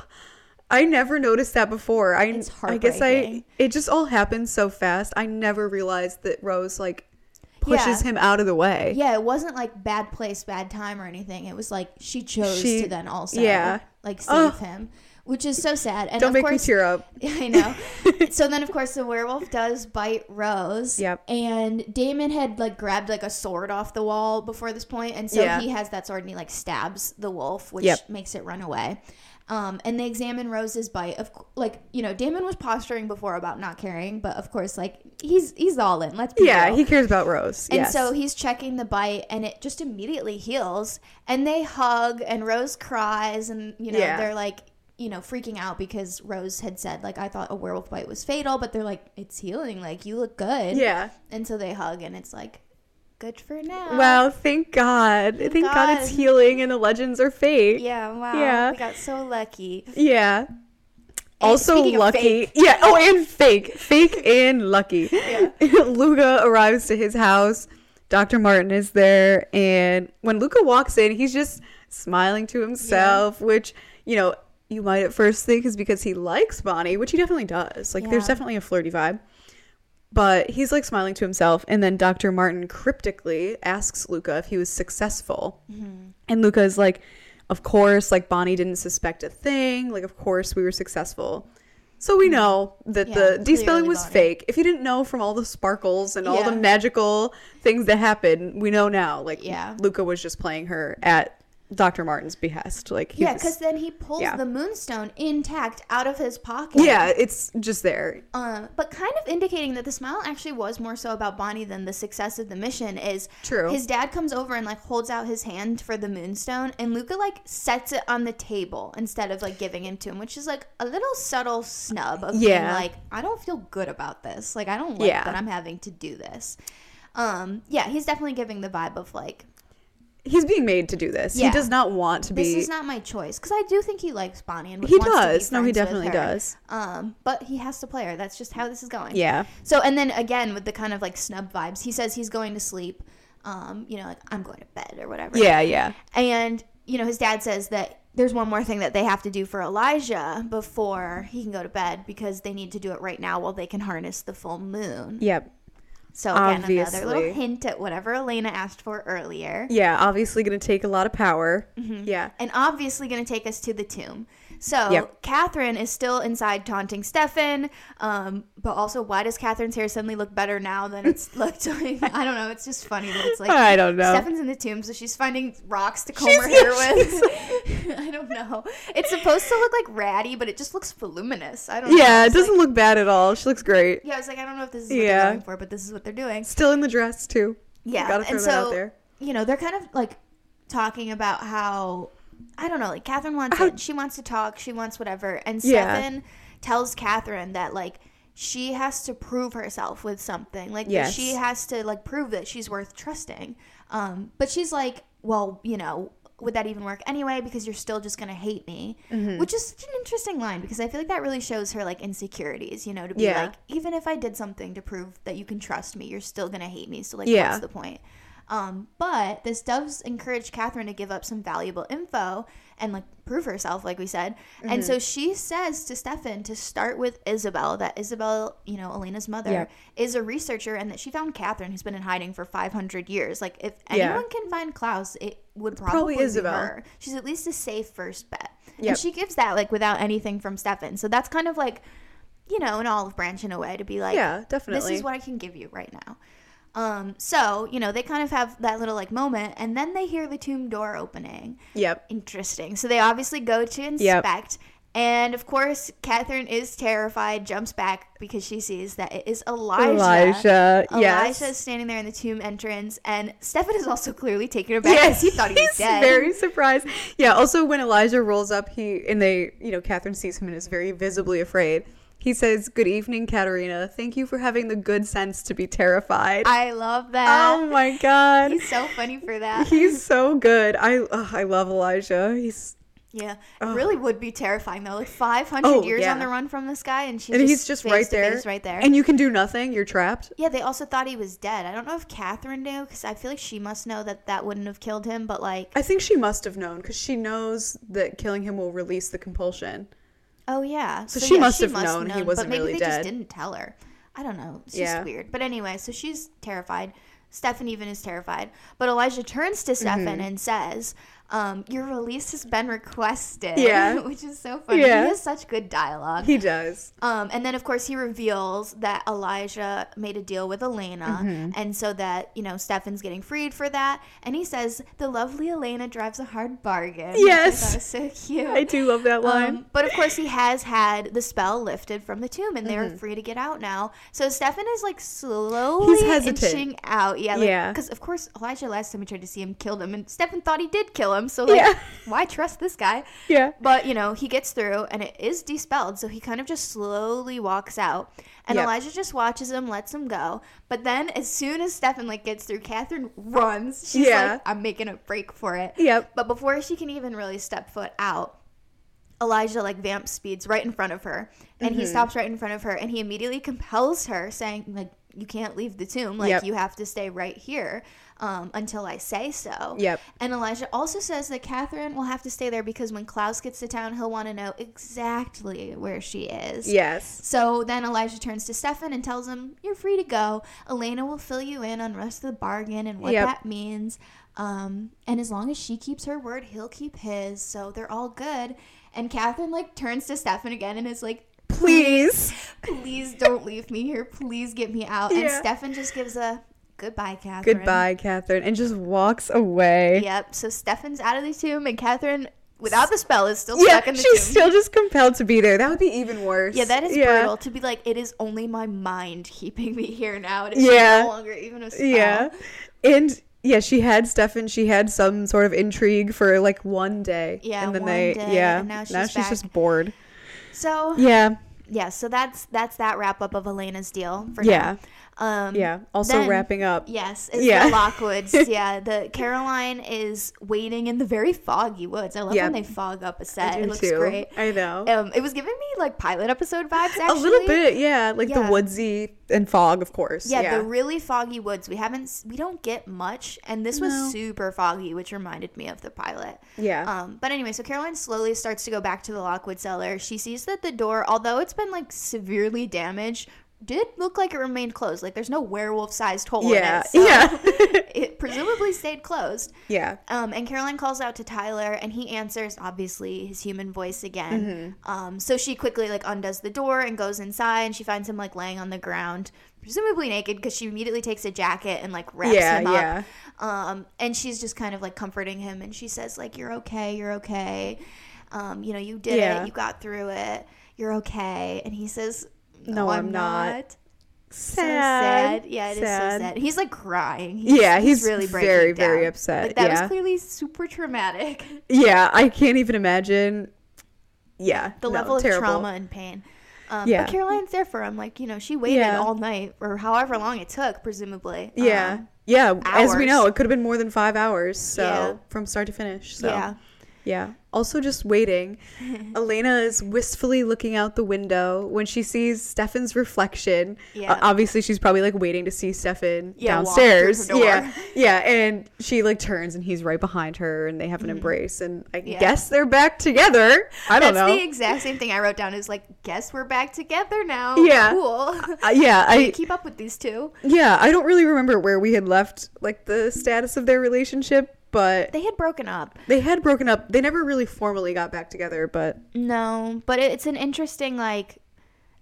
I never noticed that before. I It's I guess I it just all happened so fast. I never realized that Rose like pushes Yeah. him out of the way. Yeah, it wasn't like bad place, bad time or anything. It was like she chose She- to then also yeah. like save him, which is so sad. And Don't of make course, me tear up. I know. so then, of course, the werewolf does bite Rose. Yep. And Damon had like grabbed like a sword off the wall before this point, and so Yeah. he has that sword and he like stabs the wolf, which Yep. makes it run away. Um, and they examine Rose's bite. Of like you know, Damon was posturing before about not caring, but of course, like he's he's all in. Let's be Yeah, real. he cares about Rose. And yes. so he's checking the bite, and it just immediately heals. And they hug, and Rose cries, and you know Yeah. they're like, you know, freaking out because Rose had said like, I thought a werewolf bite was fatal, but they're like, it's healing. Like you look good. yeah. And so they hug, and it's like, good for now. Wow, thank God. Thank, God. it's healing and the legends are fake. Yeah. Wow. Yeah. We got so lucky. Yeah. Also lucky. Yeah. Oh, and fake. Fake and lucky. Yeah. Luca arrives to his house. Dr. Martin is there. And when Luca walks in, he's just smiling to himself, which, you know, you might at first think is because he likes Bonnie, which he definitely does. Like, there's definitely a flirty vibe. But he's like smiling to himself. And then Dr. Martin cryptically asks Luca if he was successful. Mm-hmm. And Luca is like, of course, like Bonnie didn't suspect a thing. Like, of course, we were successful. So we know that Mm-hmm. Yeah, the despelling was Bonnie. fake. If you didn't know from all the sparkles and all the magical things that happened, we know now. Like, Yeah. Luca was just playing her at Dr. Martin's behest. Like, he Yeah, because then he pulls yeah. the moonstone intact out of his pocket. yeah, it's just there. Uh, but kind of indicating that the smile actually was more so about Bonnie than the success of the mission is True. his dad comes over and like holds out his hand for the moonstone and Luca like sets it on the table instead of like giving him to him, which is like a little subtle snub of being Yeah. like, I don't feel good about this. Like I don't like Yeah. that I'm having to do this. Um, yeah, he's definitely giving the vibe of like He's being made to do this. Yeah. He does not want to be. this is not my choice because I do think he likes Bonnie and he wants to be does. No, he definitely does. Um, but he has to play her. That's just how this is going. Yeah. So and then again with the kind of like snub vibes, he says he's going to sleep. um, you know, like I'm going to bed or whatever. Yeah, yeah. And, you know, his dad says that there's one more thing that they have to do for Elijah before he can go to bed because they need to do it right now while they can harness the full moon. Yep. So again, another little hint at whatever Elena asked for earlier. Yeah, obviously going to take a lot of power. Mm-hmm. Yeah. And obviously going to take us to the tomb. So Yep. Katherine is still inside taunting Stefan. Um, but also, why does Katherine's hair suddenly look better now than it's looked like? I don't know. It's just funny that it's like I don't know. Stefan's in the tomb, so she's finding rocks to comb She's- her hair with. I don't know. It's supposed to look like ratty, but it just looks voluminous. I don't know. Yeah, it doesn't like- look bad at all. She looks great. yeah, I was like, I don't know if this is what Yeah. they're going for, but this is what they're doing. Still in the dress, too. Yeah, and so there. you know they're kind of like talking about how I don't know, like Katherine wants it. She wants to talk. She wants whatever. And Yeah. Stefan tells Katherine that like she has to prove herself with something. Like Yes. she has to like prove that she's worth trusting. Um, but she's like, well, you know. Would that even work anyway? Because you're still just gonna hate me, Mm-hmm. which is such an interesting line because I feel like that really shows her like insecurities. You know, to be Yeah. like, even if I did something to prove that you can trust me, you're still gonna hate me. So like, Yeah. what's the point? Um, but this does encourage Katherine to give up some valuable info and like prove herself, like we said. And so she says to Stefan to start with Isobel, that Isobel, you know, Elena's mother, Yep. is a researcher and that she found Katherine, who's been in hiding for 500 years. Like, if Yeah. anyone can find Klaus, it would probably probably, be Isobel. her. She's at least a safe first bet. Yep. And she gives that like without anything from Stefan. So that's kind of like, you know, an olive branch in a way to be like, Yeah, definitely. this is what I can give you right now. Um, so you know they kind of have that little like moment, and then they hear the tomb door opening. Yep. Interesting. So they obviously go to inspect, and of course Katherine is terrified, jumps back because she sees that it is Elijah. Elijah. Yes. Elijah is standing there in the tomb entrance, and Stefan is also clearly taken aback Yes, he thought he was he's dead. very surprised. Yeah. Also, when Elijah rolls up, he and they, you know, Katherine sees him and is very visibly afraid. He says, "Good evening, Katerina. Thank you for having the good sense to be terrified." I love that. oh my god, He's so funny for that. he's so good. I ugh, I love Elijah. He's Yeah, it Ugh. really would be terrifying though. Like 500 Oh, years yeah. on the run from this guy, and she and just he's just right there, right there. and you can do nothing. You're trapped. yeah, they also thought he was dead. I don't know if Katherine knew because I feel like she must know that that wouldn't have killed him. But like, I think she must have known because she knows that killing him will release the compulsion. Oh yeah, So she yeah, must have known he wasn't but maybe really they dead. just didn't tell her. I don't know. It's Yeah. just weird. But anyway, so she's terrified. Stefan even is terrified. But Elijah turns to Stefan Mm-hmm. and says, um, "Your release has been requested." Yeah. which is so funny. Yeah. He has such good dialogue. He does. Um, and then, of course, he reveals that Elijah made a deal with Elena, Mm-hmm. and so that you know Stefan's getting freed for that. And he says the lovely Elena drives a hard bargain. Yes. thought was so cute. I do love that line. Um, but of course, he has had the spell lifted from the tomb, and they're Mm-hmm. free to get out now. So Stefan is like slowly hesitant. inching out. Yeah, like, Yeah. Because of course, Elijah last time we tried to see him killed him, and Stefan thought he did kill him. So like, Yeah. why trust this guy? yeah. But you know, he gets through and it is dispelled, so he kind of just slowly walks out. And Yep. Elijah just watches him, lets him go. But then as soon as Stefan like gets through, Katherine runs. She's Yeah. like, I'm making a break for it. Yep. But before she can even really step foot out, Elijah like vamp speeds right in front of her. And Mm-hmm. he stops right in front of her and he immediately compels her, saying, like, you can't leave the tomb. Like Yep. you have to stay right here um, until I say so. Yep. And Elijah also says that Katherine will have to stay there because when Klaus gets to town, he'll want to know exactly where she is. Yes. So then Elijah turns to Stefan and tells him, You're free to go. Elena will fill you in on rest of the bargain and what Yep. that means. Um, and as long as she keeps her word, he'll keep his. So they're all good. And Katherine like turns to Stefan again and is like, Please. Please don't leave me here. Please get me out. And Stefan just gives a goodbye, Katherine. Goodbye, Katherine, and just walks away. Yep. So Stefan's out of the tomb, and Katherine, without the spell, is still Yeah, stuck in the she's tomb. She's still just compelled to be there. That would be even worse. yeah, that is brutal. To be like, it is only my mind keeping me here now. It is Yeah. no longer even a spell. Yeah. And yeah, she had Stefan. She had some sort of intrigue for like one day. Yeah, and then one they day, yeah. now she's now she's just bored. So yeah. Yeah, so that's that's that wrap up of Elena's deal for Yeah. now. Um, yeah. Also then- wrapping up. Yes, it's Yeah. the Lockwoods. yeah, the Caroline is waiting in the very foggy woods. I love Yeah. when they fog up a set. It looks too. great. I know. Um, it was giving me like pilot episode vibes. Actually, a little bit, yeah, like Yeah. the woodsy and fog, of course. Yeah, Yeah. the really foggy woods. We haven't, we don't get much, and this was super foggy, which reminded me of the pilot. yeah. Um, but anyway, so Caroline slowly starts to go back to the Lockwood cellar. She sees that the door, although it's been like severely damaged, did look like it remained closed. Like there's no werewolf-sized hole yeah. in it. So yeah. it presumably stayed closed. yeah. Um, and Caroline calls out to Tyler, and he answers, obviously his human voice again. Mm-hmm. Um, so she quickly like undoes the door and goes inside, and she finds him like laying on the ground, presumably naked, because she immediately takes a jacket and like wraps Yeah, him up. yeah. Um, and she's just kind of like comforting him, and she says like, "You're okay, you're okay. Um, you know, you did Yeah. it, you got through it, you're okay." And he says, No, I'm not." So sad. Yeah, it is so sad. He's like crying. He's, Yeah, he's really breaking very, very upset, Like, that yeah. was clearly super traumatic. Yeah, I can't even imagine. Yeah, The no, level of terrible. trauma and pain. Um, Yeah. But Caroline's there for him. Like, you know, she waited Yeah. all night or however long it took, presumably. Yeah, Um, yeah. As we know, it could have been more than five hours. So Yeah. from start to finish. So Yeah. yeah. Also, just waiting. Elena is wistfully looking out the window when she sees Stefan's reflection. Yeah. Uh, obviously, she's probably like waiting to see Stefan Yeah, downstairs. Yeah, yeah. And she like turns and he's right behind her, and they have an embrace. And I Mm-hmm. Yeah. guess they're back together. I don't That's know. the exact same thing I wrote down is like, guess we're back together now. Yeah. Cool. Uh, yeah, I I keep up with these two. yeah, I don't really remember where we had left like the status of their relationship, but They had broken up. they had broken up. They never really formally got back together, but No, but it's an interesting like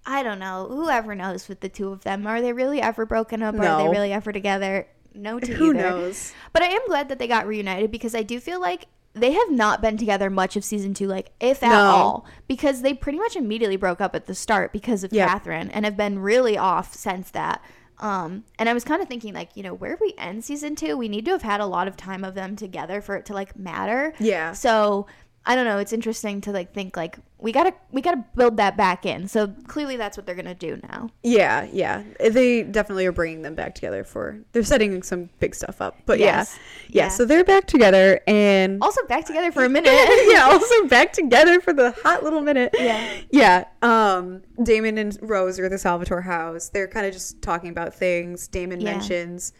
I don't know. Whoever knows with the two of them. Are they really ever broken up? Are they really ever together? No to who either. knows? But I am glad that they got reunited because I do feel like they have not been together much of season two, like if at No. all, because they pretty much immediately broke up at the start because of. Katherine and have been really off since that. Um, and I was kind of thinking, like, you know, where we end season two, we need to have had a lot of time of them together for it to like matter. Yeah. So I don't know. It's interesting to like think like we gotta we gotta build that back in. So clearly that's what they're gonna do now. Yeah, yeah. They definitely are bringing them back together for. They're setting some big stuff up. But Yes. yeah. yeah. Yeah. So they're back together and Also back together for a minute. yeah, also back together for the hot little minute. Yeah. Yeah. Um Damon and Rose are at the Salvatore house. They're kind of just talking about things. Damon Yeah. mentions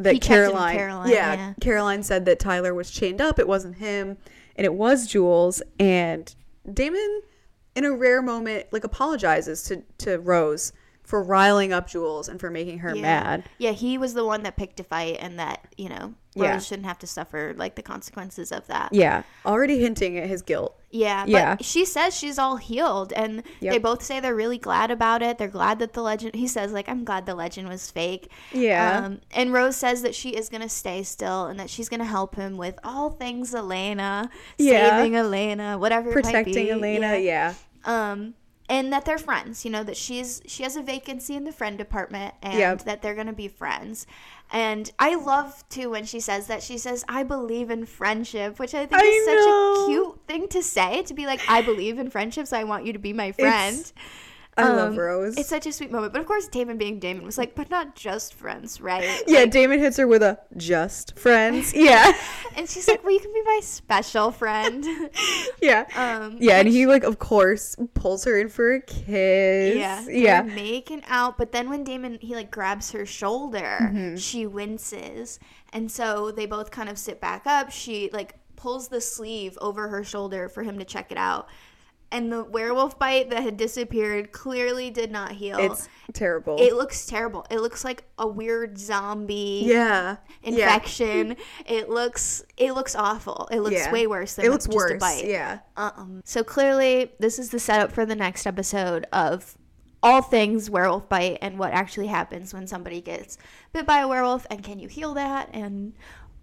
that He checked in with Caroline, Caroline, yeah, yeah. Caroline said that Tyler was chained up. It wasn't him, and it was Jules. And Damon, in a rare moment, like apologizes to to Rose for riling up Jules and for making her Yeah. mad. Yeah, he was the one that picked a fight, and that you know Rose Yeah. shouldn't have to suffer like the consequences of that. Yeah, already hinting at his guilt. Yeah, but Yeah. she says she's all healed, and Yep. they both say they're really glad about it. They're glad that the legend. He says like, "I'm glad the legend was fake." Yeah. Um, and Rose says that she is gonna stay still, and that she's gonna help him with all things Elena, Yeah. saving Elena, whatever, it might Protecting. Elena. Yeah. um and that they're friends you know that she's she has a vacancy in the friend department and Yep. that they're gonna be friends and i love too when she says that she says i believe in friendship which i think I is such know. a cute thing to say to be like i believe in friendship so i want you to be my friend I love Um, Rose. it's such a sweet moment but of course damon being damon was like but not just friends right yeah, Damon hits her with a just friends. Yeah. and she's like well you can be my special friend yeah. um Yeah, and he like of course pulls her in for a kiss. Yeah. Yeah. Making out, but then when Damon he like grabs her shoulder, Mm-hmm. she winces. And so they both kind of sit back up. She like pulls the sleeve over her shoulder for him to check it out. And the werewolf bite that had disappeared clearly did not heal. It's terrible. it looks terrible. It looks like a weird zombie yeah. Yeah. infection. It looks it looks awful. It looks Yeah. way worse than It looks just worse. a bite. Yeah. Um, so clearly, this is the setup for the next episode of all things werewolf bite and what actually happens when somebody gets bit by a werewolf and can you heal that and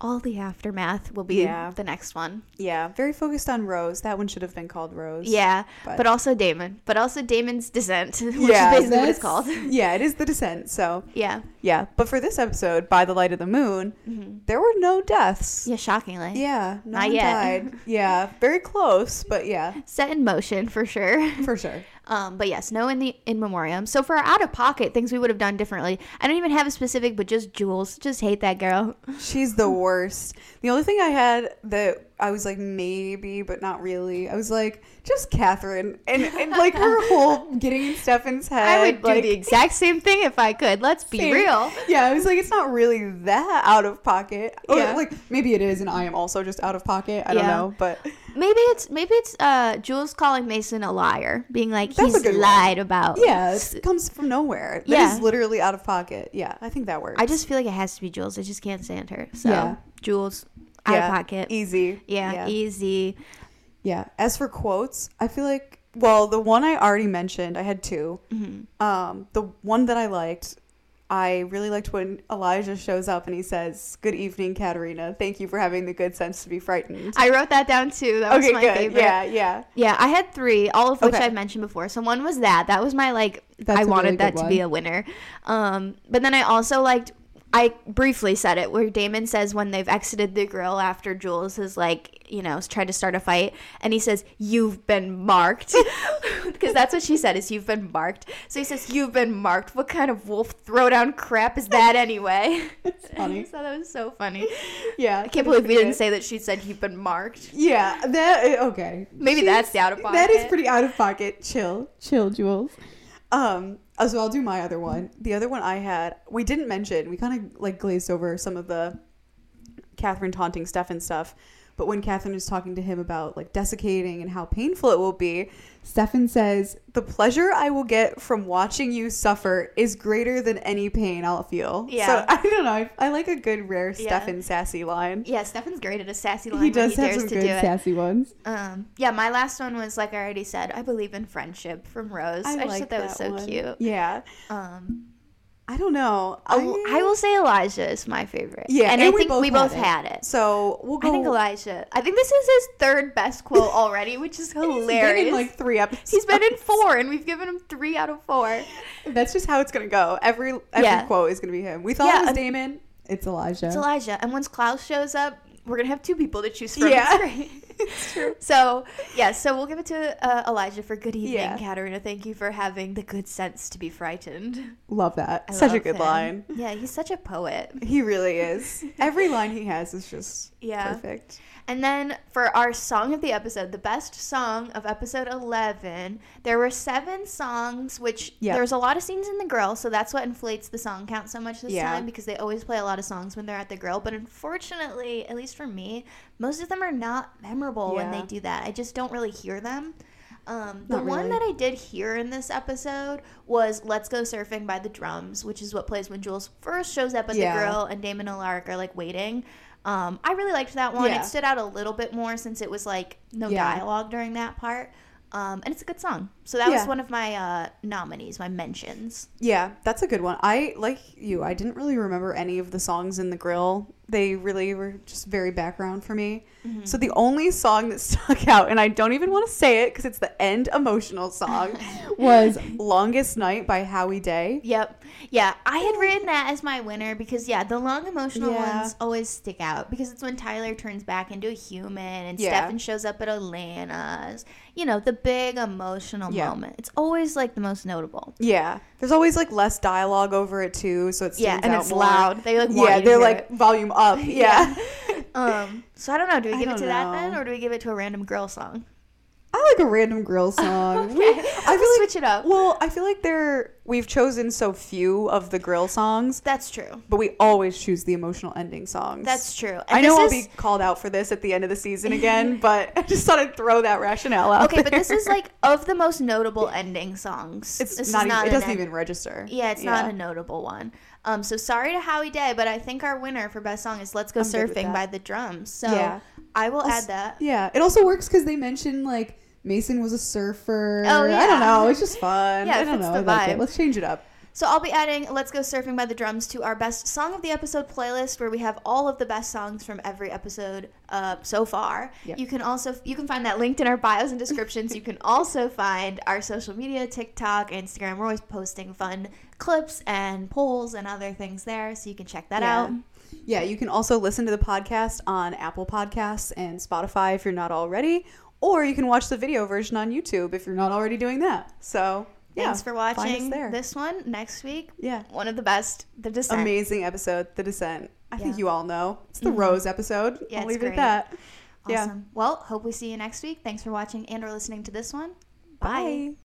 all the aftermath will be Yeah. the next one. Yeah. Very focused on Rose. That one should have been called Rose. Yeah, But- but, also Damon, but also Damon's descent, which yeah, is basically what it's called. Yeah, it is the descent. So yeah, yeah, but for this episode, by the light of the moon, mm-hmm. there were no deaths. yeah, shockingly. Yeah, no Not one yet. died. Yeah, very close, but yeah, Set in motion for sure. for sure. Um, but yes, no in the in memoriam. So for our out of pocket things we would have done differently, I don't even have a specific, but just Jules. Just hate that girl. She's the worst. The only thing I had that I was like maybe, but not really. I was like just Katherine and, and like her whole getting in Stefan's head. I would like, do the exact same thing if I could. Let's be Same. real. Yeah, I was like, it's not really that out of pocket. Or Yeah. like maybe it is, and I am also just out of pocket. I don't Yeah. know, but Maybe it's maybe it's uh Jules calling Mason a liar, being like That's he's one. lied about. yeah, it comes from nowhere. That Yeah. is literally out of pocket. Yeah, I think that works. I just feel like it has to be Jules. I just can't stand her. So Yeah. Jules, out yeah, of pocket. easy. yeah, yeah. easy. Yeah. As for quotes, I feel like well, the one I already mentioned, I had 2 Mm-hmm. Um, the one that I liked, I really liked when Elijah shows up and he says, "Good evening, Katerina. Thank you for having the good sense to be frightened." I wrote that down too. That was okay, my good. favorite. Yeah, yeah. Yeah, I had three, all of which Okay. I've mentioned before. So one was that. That was my like That's I wanted really that to be a winner. Um, but then I also liked I briefly said it where Damon says when they've exited the grill after Jules has like, you know, tried to start a fight and he says, You've been marked. Because that's what she said is you've been marked. So he says, You've been marked. What kind of wolf throwdown crap is that anyway? It's funny. I thought that was so funny. Yeah, I can't believe we didn't say that she said you've been marked. Yeah, that eh, okay. Maybe She's- that's the out of pocket. That is pretty out of pocket. Chill, chill, Jules. Um, uh, so I'll do my other one. The other one I had, we didn't mention. We kind of like glazed over some of the Katherine taunting Stefan stuff. But when Katherine is talking to him about like desiccating and how painful it will be, Stefan says, "The pleasure I will get from watching you suffer is greater than any pain I'll feel." Yeah. So I don't know. I, I like a good rare Yeah. Stefan sassy line. Yeah, Stefan's great at a sassy line He does he have dares some good do sassy ones. Um, yeah, my last one was like I already said. I believe in friendship from Rose. I, just like thought that, was so one. cute. Yeah. Um, I don't know. Oh, I, I will say Elijah is my favorite. Yeah, and, and I we think both we both had it. had it. So we'll go. I think Elijah. I think this is his third best quote already, which is hilarious. He's been in like three episodes. He's been in four, and we've given him three out of four. That's just how it's gonna go. Every every Yeah. quote is gonna be him. We thought Yeah, it was Damon. It's Elijah. It's Elijah, and once Klaus shows up, we're gonna have two people to choose from. Yeah. It's true. So yeah, so we'll give it to uh, Elijah for good evening, Yeah. Katerina. Thank you for having the good sense to be frightened. Love that. I Such a good him. line. Yeah, he's such a poet. He really is. Every line he has is just Yeah. perfect. And then for our song of the episode, the best song of episode 11, there were seven songs, which Yep. there was a lot of scenes in the grill, so that's what inflates the song count so much this Yeah. time because they always play a lot of songs when they're at the grill. But unfortunately, at least for me, most of them are not memorable when they do that. I just don't really hear them. Um, the Not one that I did hear in this episode was "Let's Go Surfing" by the Drums, which is what plays when Jules first shows up at Yeah. the grill and Damon and Alaric are like waiting. Um, I really liked that one. Yeah. It stood out a little bit more since it was like no Yeah. dialogue during that part. Um, and it's a good song. So that Yeah. was one of my uh, nominees, my mentions. Yeah, that's a good one. I like you. I didn't really remember any of the songs in the grill. They really were just very background for me. Mm-hmm. So the only song that stuck out, and I don't even want to say it because it's the end emotional song, was "Longest Night" by Howie Day. Yep. Yeah, I had written that as my winner because yeah, the long emotional Yeah. ones always stick out because it's when Tyler turns back into a human and Yeah. Stefan shows up at Elena's. You know, the big emotional Yeah. moment. It's always like the most notable. Yeah, there's always like less dialogue over it too, so it Yeah, and out it's more. loud. They like Yeah, they're like it. volume up. Yeah. Um, so I don't know. Do we give it to that then, or do we give it to a random girl song? I like a random grill song. Okay, We- I feel like switch it up. Well, I feel like there we've chosen so few of the grill songs, That's true. but we always choose the emotional ending songs. That's true. I know I'll is- be called out for this at the end of the season again, but I just thought I'd throw that rationale out. okay, but this is like of the most notable ending songs. it's this not, is even, it doesn't en- even register. Yeah, it's not a notable one. Um, so sorry to Howie Day, but I think our winner for best song is "Let's Go I'm Surfing" by the Drums. So Yeah. I will add that. Yeah, it also works because they mentioned like Mason was a surfer. Oh, yeah. I don't know. It's just fun. Yeah, I don't know. the I like it. Let's change it up. So I'll be adding "Let's Go Surfing" by the Drums to our best song of the episode playlist, where we have all of the best songs from every episode uh, so far. Yep. You can also you can find that linked in our bios and descriptions. you can also find our social media, TikTok, Instagram. We're always posting fun clips and polls and other things there, so you can check that Yeah. out. Yeah, you can also listen to the podcast on Apple Podcasts and Spotify if you're not already. or you can watch the video version on YouTube if you're not already doing that. So yeah, Thanks for watching this one. Next week, Yeah. one of the best, The Descent. Amazing episode, The Descent. I think you all know. It's the Mhm. Rose episode. Yeah, I'll leave it at that. Yeah. Well, hope we see you next week. Thanks for watching and or listening to this one. Bye.